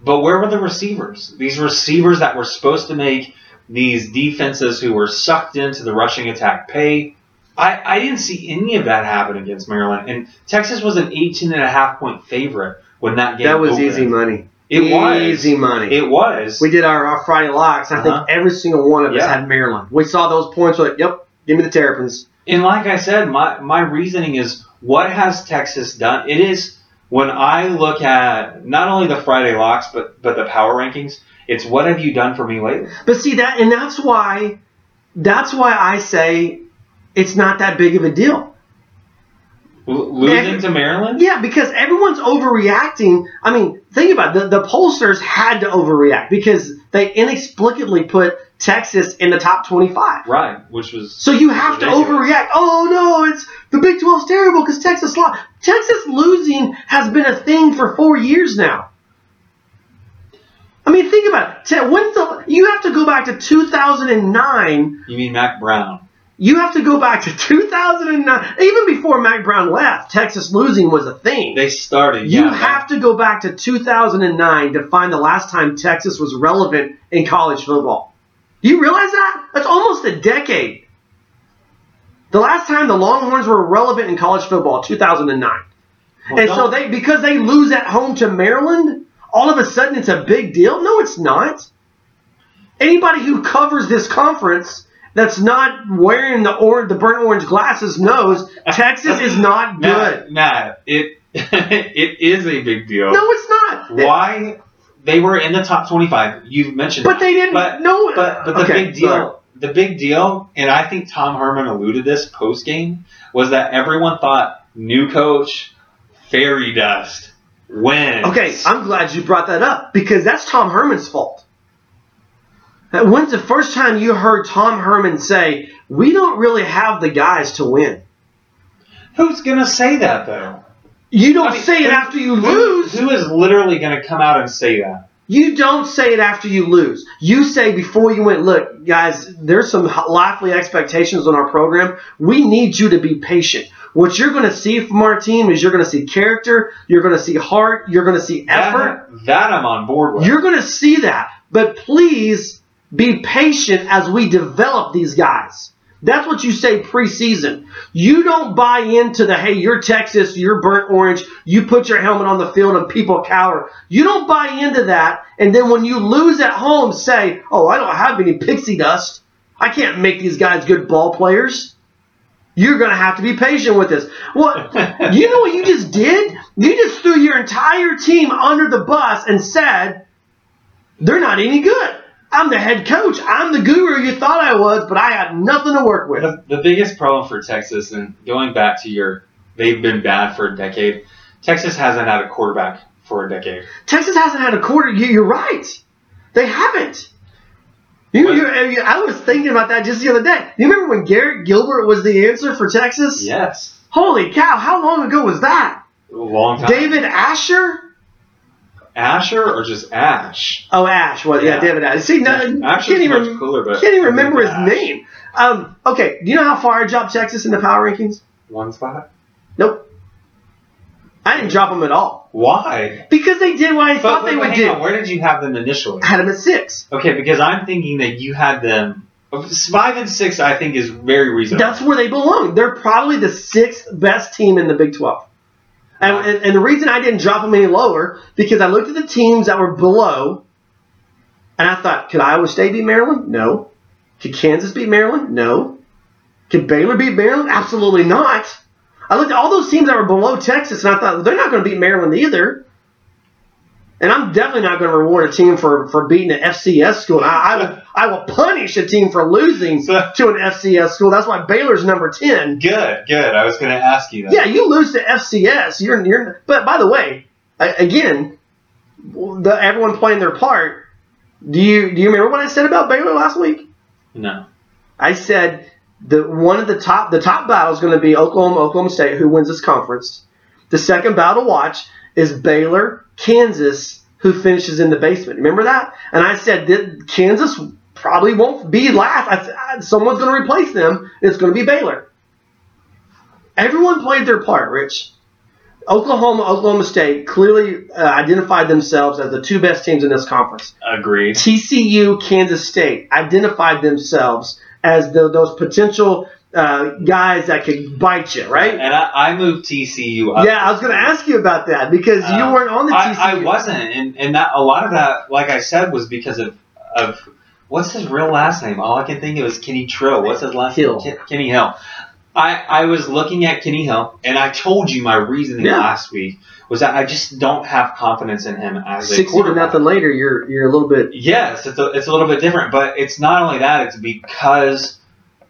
But where were the receivers? These receivers that were supposed to make these defenses who were sucked into the rushing attack pay. I, I didn't see any of that happen against Maryland. And Texas was an 18 and a half point favorite when that game That was opened. easy money. It was. easy money. It was. we did our, our Friday locks. I Uh-huh. think every single one of us had Maryland. We saw those points. We're like, yep, give me the Terrapins. And like I said, my, my reasoning is what has Texas done? It is when I look at not only the Friday locks, but, but the power rankings, it's what have you done for me lately? But see that, and that's why, that's why I say it's not that big of a deal. L- losing to Maryland? Yeah, because everyone's overreacting. I mean, think about it. The, the pollsters had to overreact because they inexplicably put Texas in the top 25. Right, which was So you have to overreact. Oh no, it's the Big 12's terrible because Texas lost. Texas losing has been a thing for four years now. I mean, think about it. When's the, you have to go back to 2009. You mean Mack Brown? You have to go back to 2009. Even before Mack Brown left, Texas losing was a thing. They started. You yeah, have to go back to 2009 to find the last time Texas was relevant in college football. Do you realize that? That's almost a decade. The last time the Longhorns were relevant in college football, 2009. Well, and so they because they lose at home to Maryland, all of a sudden it's a big deal? No, it's not. Anybody who covers this conference that's not wearing the or the burnt orange glasses knows Texas is not good. Matt, Matt, it it is a big deal. No, it's not. Why they were in the top twenty-five? You've mentioned, But that. they didn't. But no, but but the okay, big deal, sorry. the big deal, and I think Tom Herman alluded this post game was that everyone thought new coach, fairy dust, wins. Okay, I'm glad you brought that up because that's Tom Herman's fault. When's the first time you heard Tom Herman say, "We don't really have the guys to win"? who's gonna say that though? You don't I mean, say it after you lose. Who is literally gonna come out and say that? You don't say it after you lose. You say before you went, look, guys, there's some lively expectations on our program. We need you to be patient. What you're going to see from our team is you're going to see character, you're going to see heart, you're going to see effort. That, that I'm on board with. You're going to see that. But please be patient as we develop these guys. That's what you say preseason. You don't buy into the, hey, you're Texas, you're burnt orange, you put your helmet on the field and people cower. You don't buy into that. And then when you lose at home, say, oh, I don't have any pixie dust. I can't make these guys good ball players. You're going to have to be patient with this. What? you know what you just did? You just threw your entire team under the bus and said, they're not any good. I'm the head coach. I'm the guru you thought I was, but I had nothing to work with. The, the biggest problem for Texas, and going back to your, they've been bad for a decade. Texas hasn't had a quarterback for a decade. Texas hasn't had a quarter. You, you're right. They haven't. You, you, you- I was thinking about that just the other day. You remember when Garrett Gilbert was the answer for Texas? Yes, Holy cow! How long ago was that? a long time. David Asher? Asher or just Ash? Oh, Ash. Well, yeah, Yeah. David Ash. See, no, Asher's can't even much cooler, but can't even remember his Ash. name. Um, okay, do you know how far I dropped Texas in the power rankings? One spot. Nope. I didn't drop them at all Why? because they did what I thought But, they would do. on, where did you have them initially? I had them at six. Okay, because I'm thinking that you had them five and six. I think is very reasonable. That's where they belong. They're probably the sixth best team in the Big 12. And, and, and the reason I didn't drop them any lower, because I looked at the teams that were below, and I thought, could Iowa State beat Maryland? No. Could Kansas beat Maryland? No. Could Baylor beat Maryland? Absolutely not. I looked at all those teams that were below Texas, and I thought, they're not going to beat Maryland either. And I'm definitely not going to reward a team for, for beating an FCS school. I, I, will, I will punish a team for losing to an FCS school. That's why Baylor's number 10. good. Good. I was going to ask you that. Yeah, you lose to FCS. You're, you're. But by the way, again, the, everyone playing their part. Do you do you remember what I said about Baylor last week? No. I said the one of the top the top battle is going to be Oklahoma Oklahoma State who wins this conference. The second battle to watch is Baylor Kansas who finishes in the basement. Remember that? And I said that Kansas probably won't be last. I, said, "Ah, someone's going to replace them. It's going to be Baylor. Everyone played their part, Rich. Oklahoma, Oklahoma State clearly uh, identified themselves as the two best teams in this conference. Agreed. TCU, Kansas State identified themselves as the, those potential uh, guys that could bite you, right? And I, I moved TCU up. Yeah, I was going to ask you about that because you Uh, weren't on the TCU. I, I wasn't, and and that a lot of that, like I said, was because of of what's his real last name? All I can think of is Kenny Trill. What's his last Hill. name? Ken, Kenny Hill. I I was looking at Kenny Hill, and I told you my reasoning Yeah. last week was that I just don't have confidence in him as a to quarterback. nothing later, you're you're a little bit. Yes, it's a, it's a little bit different, but it's not only that; it's because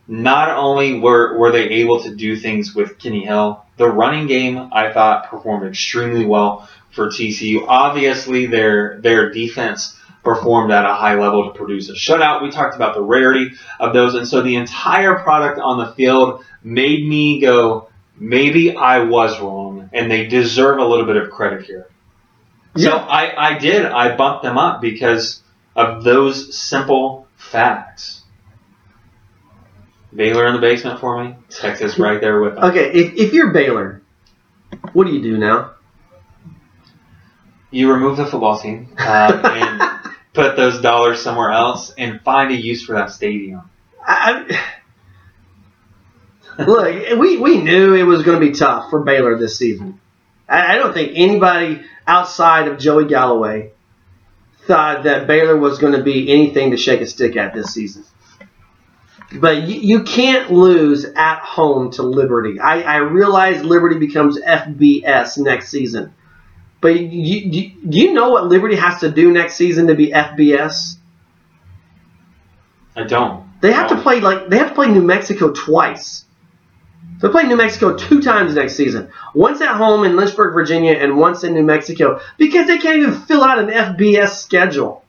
not only were were they able to do things with Kenny Hill, the running game I thought performed extremely well for TCU. Obviously, their their defense performed at a high level to produce a shutout. We talked about the rarity of those, and so the entire product on the field made me go, maybe I was wrong, and they deserve a little bit of credit here. So I, I did. I bumped them up because of those simple facts. Baylor in the basement for me. Texas right there with them. Okay, if, if you're Baylor, what do you do now? You remove the football team uh, and put those dollars somewhere else and find a use for that stadium. I, look, we, we knew it was going to be tough for Baylor this season. I, I don't think anybody outside of Joey Galloway thought that Baylor was going to be anything to shake a stick at this season. But you, you can't lose at home to Liberty. I, I realize Liberty becomes FBS next season. But you, you, do you know what Liberty has to do next season to be FBS? I don't. They have to play like they have to play New Mexico twice. They play New Mexico two times next season. Once at home in Lynchburg, Virginia, and once in New Mexico because they can't even fill out an FBS schedule.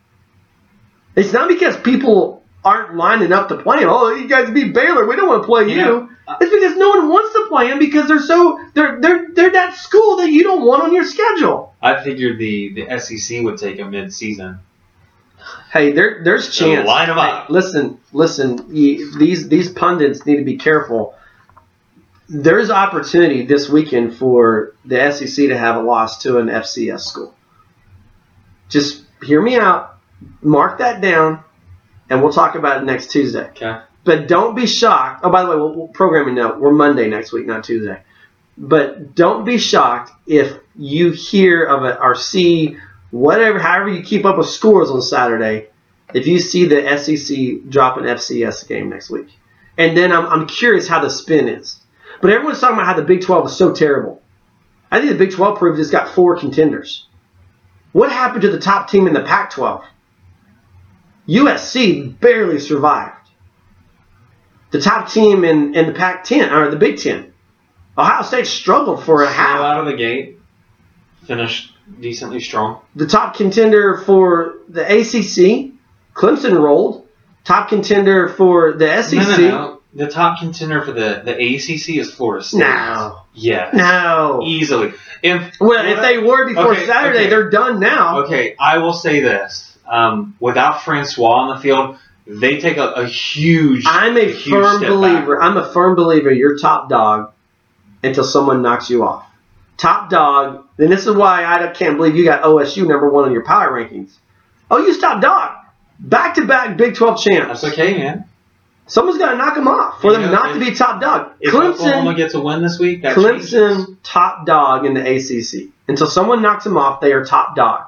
It's not because people aren't lining up to play. Oh, you guys beat Baylor. We don't want to play you. It's because no one wants to play them because they're so they're they're they're that school that you don't want on your schedule. I figured the, the SEC would take a mid-season. Hey, there, there's So chance. line 'em Hey, up. listen, listen. you- These these pundits need to be careful. There's opportunity this weekend for the SEC to have a loss to an FCS school. Just hear me out. Mark that down, and we'll talk about it next Tuesday. Okay. But don't be shocked. Oh, by the way, we'll, we'll programming note: we're Monday next week, not Tuesday. But don't be shocked if you hear of it or see whatever, however you keep up with scores on Saturday, if you see the SEC drop an FCS game next week. And then I'm, I'm curious how the spin is. But everyone's talking about how the Big 12 is so terrible. I think the Big 12 proved it's got four contenders. What happened to the top team in the Pac 12? USC barely survived. The top team in, in the Pac 10, or the Big 10. Ohio State struggled for a half. out of the gate. Finished decently strong. the top contender for the ACC, Clemson rolled. Top contender for the SEC. No, no, no. The top contender for the, the ACC is Florida State. No. Yes. No. Easily. If, Well, if they were before Okay, Saturday, okay. they're done now. Okay, I will say this. Um, without Francois on the field, they take a, a huge. I'm a huge firm believer. backward. I'm a firm believer. You're top dog until someone knocks you off. Top dog. Then this is why I can't believe you got OSU number one on your power rankings. Oh, you top dog. Back to back Big 12 champs. That's okay, man. Someone's got to knock them off for You them know, not to be top dog. If Clemson. Oklahoma gets a win this week, that changes. Clemson top dog in the ACC. Until someone knocks them off, they are top dog.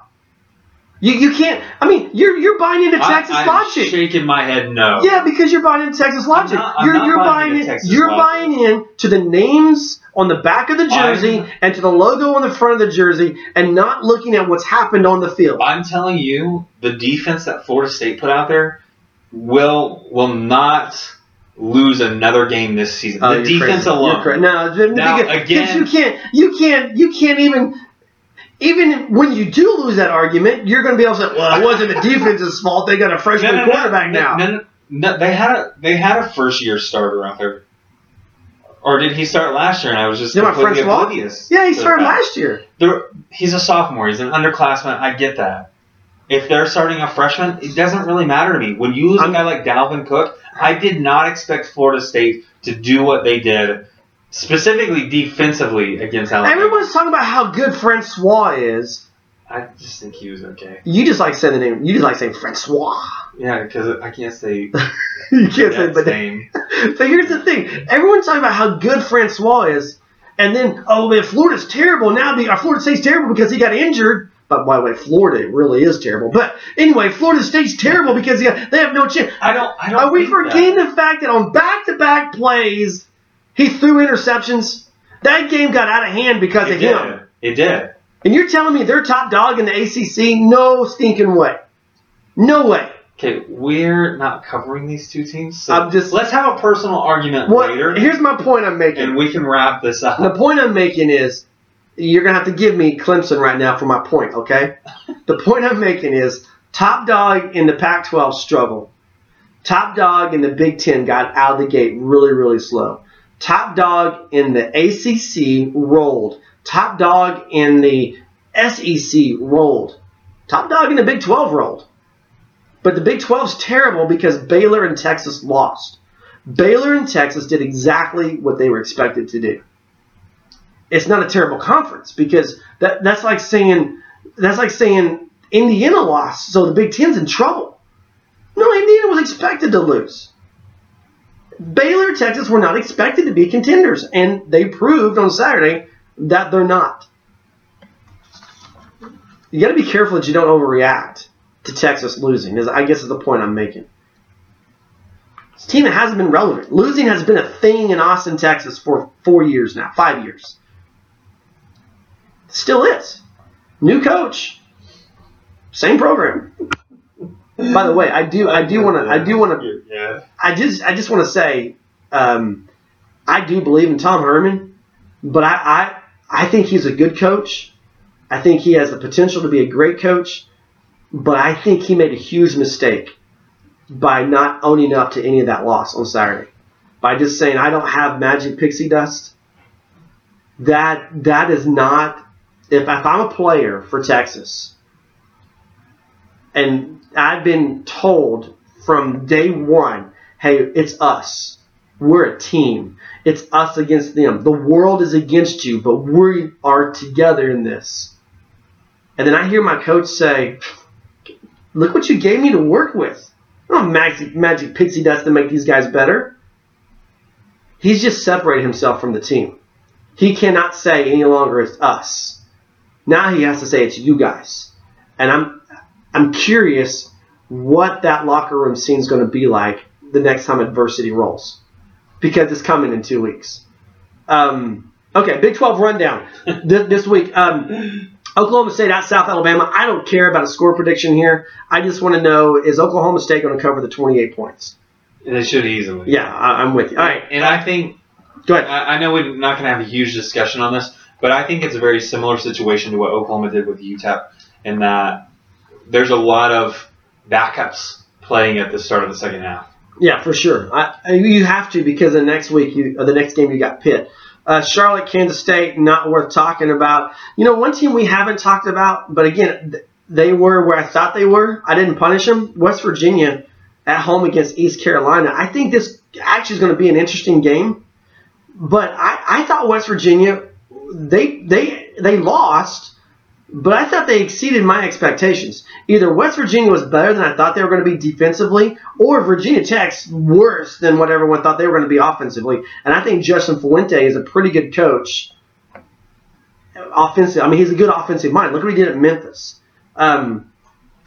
You you can't. I mean, you're you're buying into Texas I'm logic. shaking my head no. Yeah, because you're buying into Texas logic. not- I'm you're you're buying buying into in. You're logic. buying in to the names on the back of the jersey I'm- and to the logo on the front of the jersey, and not looking at what's happened on the field. I'm telling you, the defense that Florida State put out there will will not lose another game this season. Oh, the defense crazy. alone. You're cra- no, Now, because again- you can't, you can't, you can't even. Even when you do lose that argument, you're going to be able to say, "Well, it wasn't the defense's fault. They got a freshman No, no, quarterback no, now." No, they had a they had a first year starter out there. Or did he start last year and I was just You know, my completely oblivious? Yeah, he started fact? last year. There, he's a sophomore. He's an underclassman. I get that. If they're starting a freshman, it doesn't really matter to me. When you lose I'm- a guy like Dalvin Cook, I did not expect Florida State to do what they did, specifically defensively against Alabama. Everyone's talking about how good Francois is. I just think he was okay. You just like saying the name. You just like saying Francois. Yeah, because I can't say you can't say, the name. But here's the thing: everyone's talking about how good Francois is, and then oh man, Florida's terrible now. Be, uh, Florida State's terrible because he got injured. But by the way, Florida really is terrible. But anyway, Florida State's terrible because they have no chance. I don't. I don't. Are we that. forgetting the fact that on back-to-back plays, he threw interceptions? That game got out of hand because It of did. him. It did. And you're telling me they're top dog in the ACC? No stinking way. No way. Okay, we're not covering these two teams. So I'm just- let's have a personal argument What? later, Here's my point I'm making. and we can wrap this up. The point I'm making is you're gonna have to give me Clemson right now for my point, okay? the point I'm making is top dog in the Pac-12 struggled. Top dog in the Big Ten got out of the gate really, really slow. Top dog in the ACC rolled. Top dog in the SEC rolled. Top dog in the Big 12 rolled. But the Big 12's terrible because Baylor and Texas lost. Baylor and Texas did exactly what they were expected to do it's not a terrible conference because that that's like saying that's like saying Indiana lost, so the Big Ten's in trouble. No, Indiana was expected to lose. Baylor, Texas were not expected to be contenders, and they proved on Saturday that they're not. You got to be careful that you don't overreact to Texas losing. Is I guess is the point I'm making. This team that hasn't been relevant. Losing has been a thing in Austin, Texas for four years now, five years. Still is. New coach. Same program. By the way, I do I do want to I do want to Yeah. I just I just want to say um, I do believe in Tom Herman, but I, I I think he's a good coach. I think he has the potential to be a great coach, but I think he made a huge mistake by not owning up to any of that loss on Saturday. By just saying I don't have magic pixie dust. That that is not if if I'm a player for Texas and I've been told from day one, hey, it's us. We're a team. It's us against them. The world is against you, but we are together in this. And then I hear my coach say, look what you gave me to work with. I don't have magic, magic pixie dust to make these guys better. He's just separated himself from the team. He cannot say any longer it's us. Now he has to say it's you guys. And I'm I'm curious what that locker room scene is going to be like the next time adversity rolls, because it's coming in two weeks. Um, okay, Big 12 rundown this, this week. Um, Oklahoma State at South Alabama. I don't care about a score prediction here. I just want to know is Oklahoma State going to cover the 28 points? They should easily. Yeah, I, I'm with you. All right, And I think go ahead. I, I know we're not going to have a huge discussion on this, but I think it's a very similar situation to what Oklahoma did with UTEP in that there's a lot of backups playing at the start of the second half. Yeah, for sure. I, you have to because the next week, you, the next game, you got Pitt. Uh, Charlotte, Kansas State, not worth talking about. You know, one team we haven't talked about, but again, they were where I thought they were. I didn't punish them. West Virginia at home against East Carolina. I think this actually is going to be an interesting game. But I, I thought West Virginia, they they they lost, but I thought they exceeded my expectations. Either West Virginia was better than I thought they were going to be defensively, or Virginia Tech's worse than what everyone thought they were going to be offensively. And I think Justin Fuente is a pretty good coach. Offensive, I mean, he's a good offensive mind. Look what he did at Memphis. Um,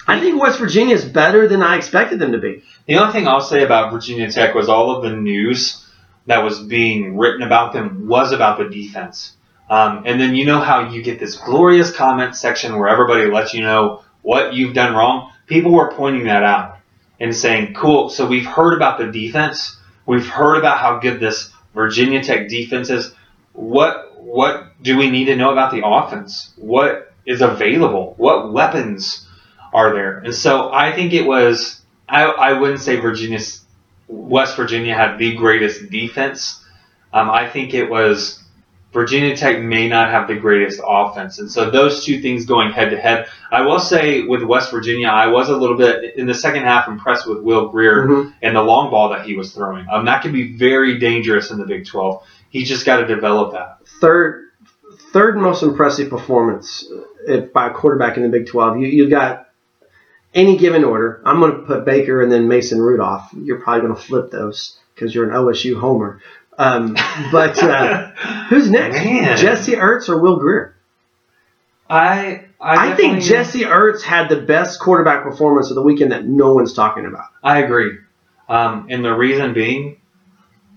I think West Virginia is better than I expected them to be. The only thing I'll say about Virginia Tech was all of the news that was being written about them was about the defense. Um, and then you know how you get this glorious comment section where everybody lets you know what you've done wrong. People were pointing that out and saying, "Cool, so we've heard about the defense. We've heard about how good this Virginia Tech defense is. What what do we need to know about the offense? What is available? What weapons are there?" And so I think it was I, I wouldn't say Virginia's West Virginia had the greatest defense. Um, I think it was Virginia Tech may not have the greatest offense, and so those two things going head to head. I will say with West Virginia, I was a little bit in the second half impressed with Will Grier Mhm. and the long ball that he was throwing. Um, that can be very dangerous in the Big 12. He's just got to develop that. third third most impressive performance uh, by a quarterback in the Big 12. You you got any given order. I'm going to put Baker and then Mason Rudolph. You're probably going to flip those because you're an OSU homer. Um, but uh, who's next? Man. Jesse Ertz or Will Grier? I I, I, think Jesse Ertz had the best quarterback performance of the weekend that no one's talking about. I agree. Um, and the reason being,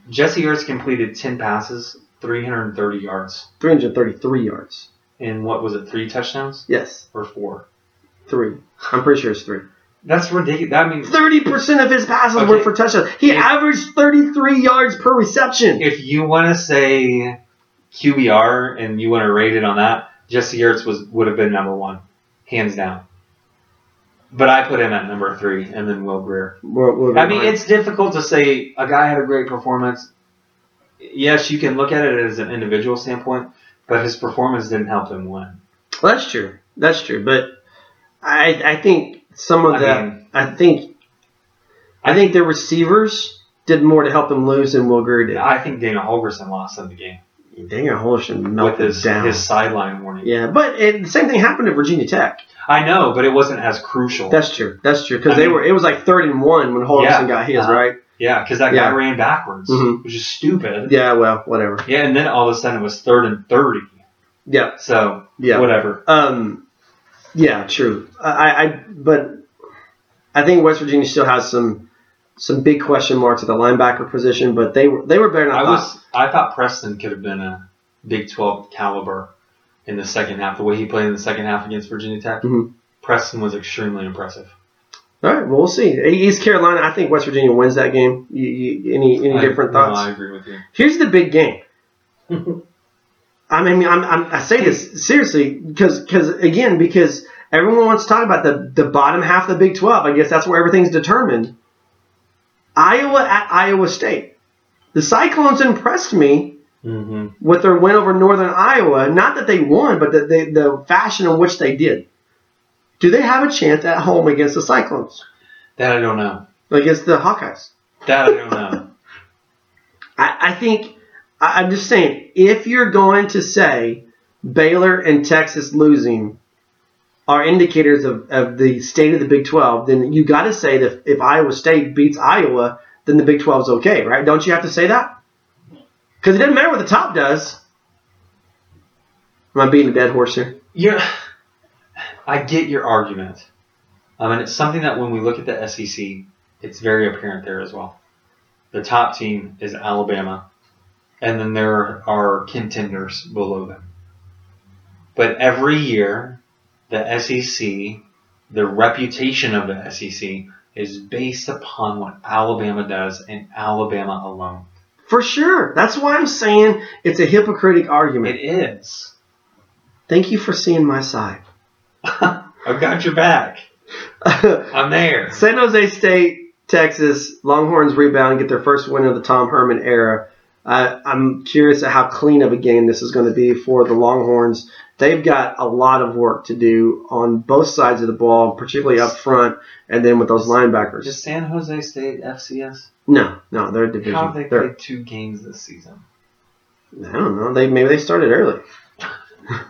Jesse Ertz completed 10 passes, 330 yards. 333 yards. And what was it, three touchdowns Yes, or four? three. I'm pretty sure it's three. That's ridiculous. I mean, Thirty percent of his passes Okay. were for touchdowns. He If- averaged thirty-three yards per reception. if you want to say QBR and you want to rate it on that, Jesse Ertz was would have been number one, hands down. But I put him at number three, and then Will Grier. We'll- we'll I mean, it's difficult to say a guy had a great performance. Yes, you can look at it as an individual standpoint, but his performance didn't help him win. Well, that's true. That's true. But I I think some of I that mean- I think I think the receivers did more to help them lose than Will Grier did. I think Dana Holgorsen lost in the game Daniel Holston with melted his down. his sideline warning. yeah, but it, the same thing happened at Virginia Tech. I know, but it wasn't as crucial. That's true. That's true because they mean- were. It was like third and one when Holston Yeah. got his Uh-huh. right. yeah, because that Yeah. guy ran backwards, Mhm. which is stupid. Yeah. Well, whatever. Yeah, and then all of a sudden it was third and thirty. Yeah. So Yeah. whatever. Um. Yeah. True. I. I. But I think West Virginia still has some some big question marks at the linebacker position, but they were they were better than I, I thought. was I thought Preston could have been a Big Twelve caliber in the second half. The way he played in the second half against Virginia Tech, Mhm. Preston was extremely impressive. All right, well, we'll see. East Carolina, I think West Virginia wins that game. You, you, any any I- different no, thoughts? I agree with you. Here's the big game. I mean, I'm, I'm, I say this seriously because because again because everyone wants to talk about the the bottom half of the Big 12. I guess that's where everything's determined. Iowa at Iowa State. The Cyclones impressed me hmm with their win over Northern Iowa. Not that they won, but the, the, the fashion in which they did. Do they have a chance at home against the Cyclones? That I don't know. Against the Hawkeyes? That I don't know. I, I think I, I'm just saying if you're going to say Baylor and Texas losing are indicators of, of the state of the Big 12, then you got to say that if Iowa State beats Iowa, then the Big 12 is okay, right? Don't you have to say that? Because it doesn't matter what the top does. Am I beating a dead horse here? You're, I get your argument. Um, I mean, it's something that when we look at the SEC, it's very apparent there as well. The top team is Alabama, and then there are contenders below them. But every year, the SEC, the reputation of the SEC, is based upon what Alabama does and Alabama alone. For sure. That's why I'm saying it's a hypocritic argument. It is. Thank you for seeing my side. I've got your back. I'm there. San Jose State, Texas, Longhorns rebound and get their first win of the Tom Herman era. Uh, I'm curious at how clean of a game this is going to be for the Longhorns. They've got a lot of work to do on both sides of the ball, particularly up front, and then with those linebackers. Just San Jose State FCS. no, no, they're a division. How have they They're- played two games this season? I don't know. They maybe they started early.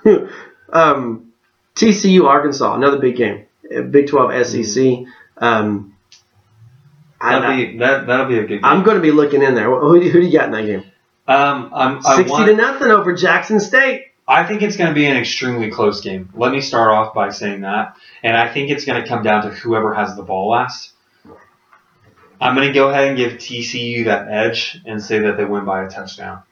um, TCU Arkansas, another big game. Big 12 SEC. Um, I, That'll be that. That'll be a good game. I'm going to be looking in there. Who, do- who do you got in that game? um, I'm, I 60 want- to nothing over Jackson State. I think it's going to be an extremely close game. Let me start off by saying that, and I think it's going to come down to whoever has the ball last. I'm going to go ahead and give TCU that edge and say that they win by a touchdown.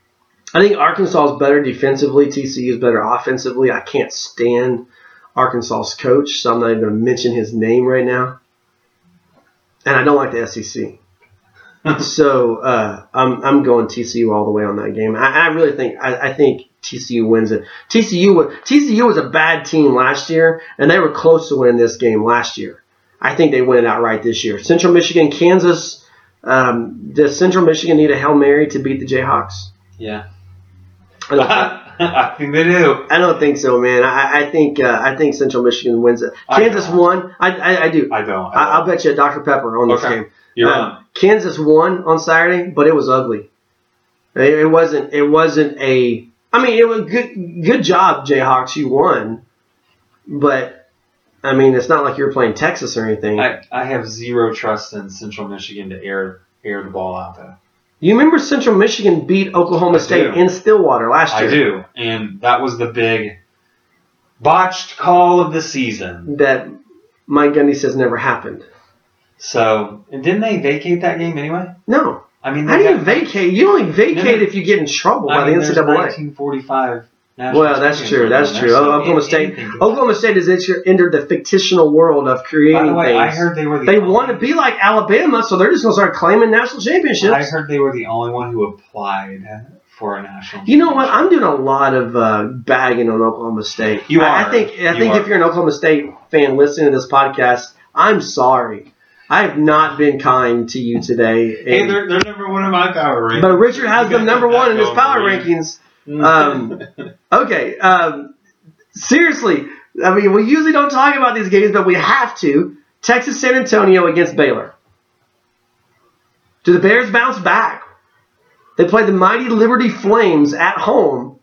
I think Arkansas is better defensively. TCU is better offensively. I can't stand Arkansas's coach, so I'm not even going to mention his name right now. And I don't like the SEC. so uh, I'm I'm going TCU all the way on that game. I, I really think I, I think TCU wins it. TCU was TCU was a bad team last year, and they were close to winning this game last year. I think they win it outright this year. Central Michigan, Kansas. Um, does Central Michigan need a hail mary to beat the Jayhawks? Yeah, I think- they do. I don't think so, man. I, I think uh, I think Central Michigan wins it. Kansas don't. won. I, I, I do. I don't. I, I'll bet you a Dr Pepper on this Okay. game. You're Uh, on. Kansas won on Saturday, but it was ugly. It, it wasn't. It wasn't a. I mean, it was good. Good job, Jayhawks. You won, but I mean, it's not like you're playing Texas or anything. I, I have zero trust in Central Michigan to air air the ball out there. You remember Central Michigan beat Oklahoma I State do. in Stillwater last year? I do, and that was the big botched call of the season. That Mike Gundy says never happened. So, and didn't they vacate that game anyway? No. I mean, How do you vacate? You only vacate No, if you get in trouble by I mean, the there's NCAA. 1945, national Well, that's true. That's true. that, so Oklahoma State. Oklahoma State has entered- the fictional world of happen. By creating the way, things. I heard they were the they want to be like Alabama, so they're just going to start claiming national championships. I heard they were the only one who applied for a national. You know what? I'm doing a lot of uh, bagging on Oklahoma State. You I, I are. think. I You think are. if you're an Oklahoma State fan listening to this podcast, I'm sorry. I have not been kind to you today. Hey, and- they're, they're number one in my power rankings. but Richard has them number one in his power rankings. Um, okay. Um, seriously, I mean, we usually don't talk about these games, but we have to. Texas San Antonio against Baylor. Do the Bears bounce back? They play the mighty Liberty Flames at home.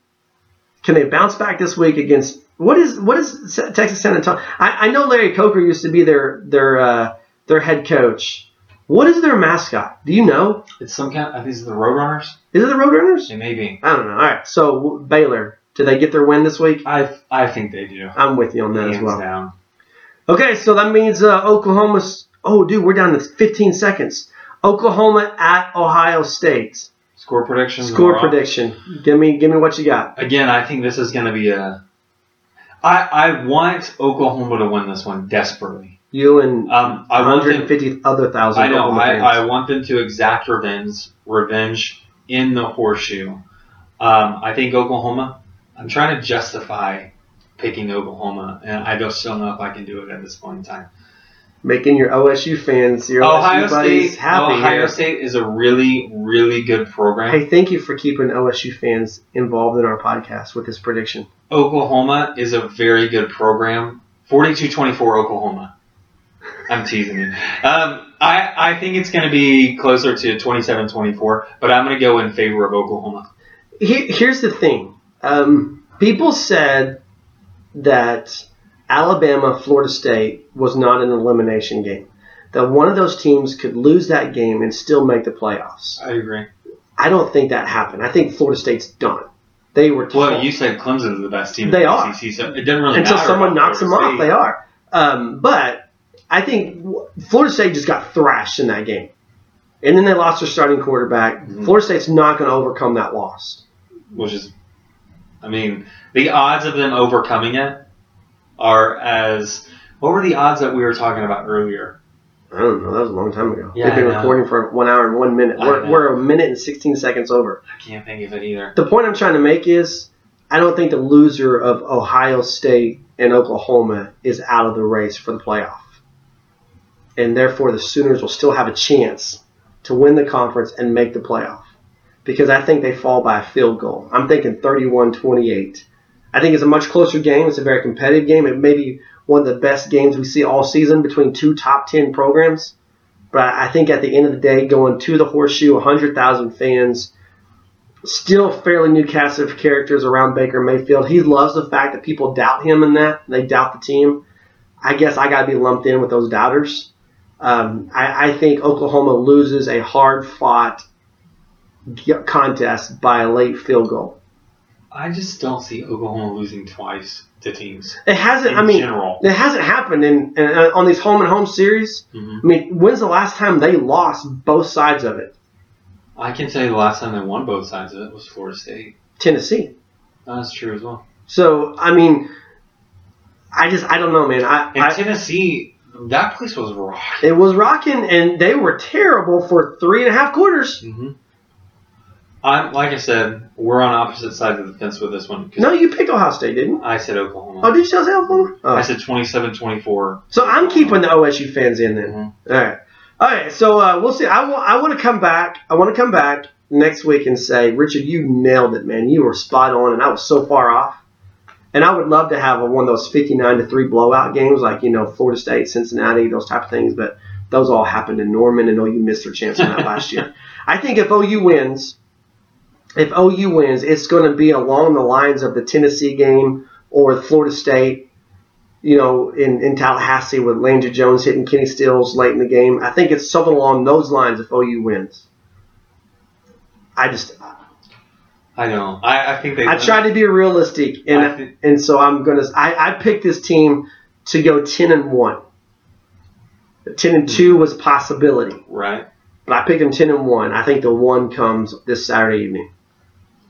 Can they bounce back this week against what is what is Texas San Antonio? I, I know Larry Coker used to be their their uh, their head coach. What is their mascot? Do you know? It's some kind. I think it's the Roadrunners. Is it the Roadrunners? It may be. I don't know. All right. So Baylor, did they get their win this week? I I think they do. I'm with you on that as well. down. Okay, so that means uh, Oklahoma's. Oh, dude, we're down to 15 seconds. Oklahoma at Ohio State. Score prediction. Score prediction. Give me, give me what you got. Again, I think this is going to be a. I I want Oklahoma to win this one desperately. You and Um, I want them. 150 other thousand. I know. I. I want them to exact revenge. Revenge in the horseshoe. Um, I think Oklahoma. I'm trying to justify picking Oklahoma, and I just don't know if I can do it at this point in time. Making your OSU fans, your Ohio OSU buddies State. happy. Ohio here. State is a really, really good program. Hey, thank you for keeping OSU fans involved in our podcast with this prediction. Oklahoma is a very good program. 42-24 Oklahoma. I'm teasing you. Um, I, I think it's going to be closer to 27-24, but I'm going to go in favor of Oklahoma. Here, here's the thing. Um, people said that Alabama, Florida State was not an elimination game. That one of those teams could lose that game and still make the playoffs. I agree. I don't think that happened. I think Florida State's done. They were Well, you said Clemson's the best team in They the are. ACC, so it doesn't really until matter someone knocks them Florida off. They are. Um, but I think Florida State just got thrashed in that game, and then they lost their starting quarterback. Mm-hmm. Florida State's not going to overcome that loss. Which is, I mean, the odds of them overcoming it are as. What were the odds that we were talking about earlier? I don't know. That was a long time ago. Yeah, They've been recording for one hour and one minute. We're, we're a minute and 16 seconds over. I can't think of it either. The point I'm trying to make is I don't think the loser of Ohio State and Oklahoma is out of the race for the playoff. And therefore, the Sooners will still have a chance to win the conference and make the playoff. Because I think they fall by a field goal. I'm thinking 31 28. I think it's a much closer game. It's a very competitive game. It may be one of the best games we see all season between two top 10 programs. But I think at the end of the day, going to the horseshoe, 100,000 fans, still fairly new cast of characters around Baker Mayfield. He loves the fact that people doubt him in that. They doubt the team. I guess I got to be lumped in with those doubters. Um, I, I think Oklahoma loses a hard fought contest by a late field goal. I just don't see Oklahoma losing twice to teams. It hasn't. In I mean, general. it hasn't happened in, in uh, on these home and home series. Mhm. I mean, when's the last time they lost both sides of it? I can tell you the last time they won both sides of it was Florida State. Tennessee. That's true as well. So I mean, I just I don't know, man. I, In I Tennessee, that place was rock. It was rocking, and they were terrible for three and a half quarters. Mm-hmm. I'm like I said, we're on opposite sides of the fence with this one. No, you picked Ohio State, didn't? I said Oklahoma. Oh, did you say Oklahoma? Oh. I said 27-24. So I'm keeping the OSU fans in then. Mhm. All right, all right. So uh, we'll see. I want I want to come back. I want to come back next week and say, Richard, you nailed it, man. You were spot on, and I was so far off. And I would love to have a, one of those 59 to three blowout games, like you know Florida State, Cincinnati, those type of things. But those all happened in Norman, and OU missed their chance on that last year. I think if OU wins, if OU wins, it's going to be along the lines of the Tennessee game or Florida State, you know, in, in Tallahassee with Landry Jones hitting Kenny Stills late in the game. I think it's something along those lines if OU wins. I just I know. I, I think they. I tried to be realistic, and think- and so I'm gonna. I, I picked this team to go ten and one. Ten and two was a possibility, Right. but I picked them ten and one. I think the one comes this Saturday evening.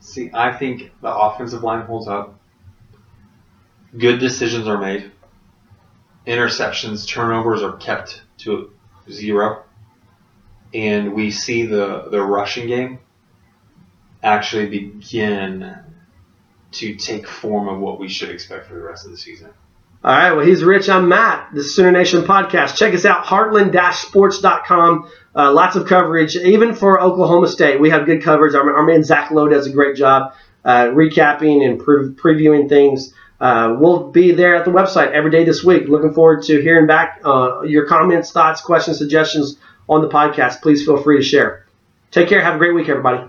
See, I think the offensive line holds up. Good decisions are made. Interceptions, turnovers are kept to zero. And we see the, the rushing game actually begin to take form of what we should expect for the rest of the season. All right, well, he's Rich. I'm Matt. The Sooner Nation podcast. Check us out, heartland-sports.com. Uh, lots of coverage, even for Oklahoma State. We have good coverage. Our, our man Zach Lowe does a great job uh, recapping and pre- previewing things. Uh, we'll be there at the website every day this week. Looking forward to hearing back uh, your comments, thoughts, questions, suggestions on the podcast. Please feel free to share. Take care. Have a great week, everybody.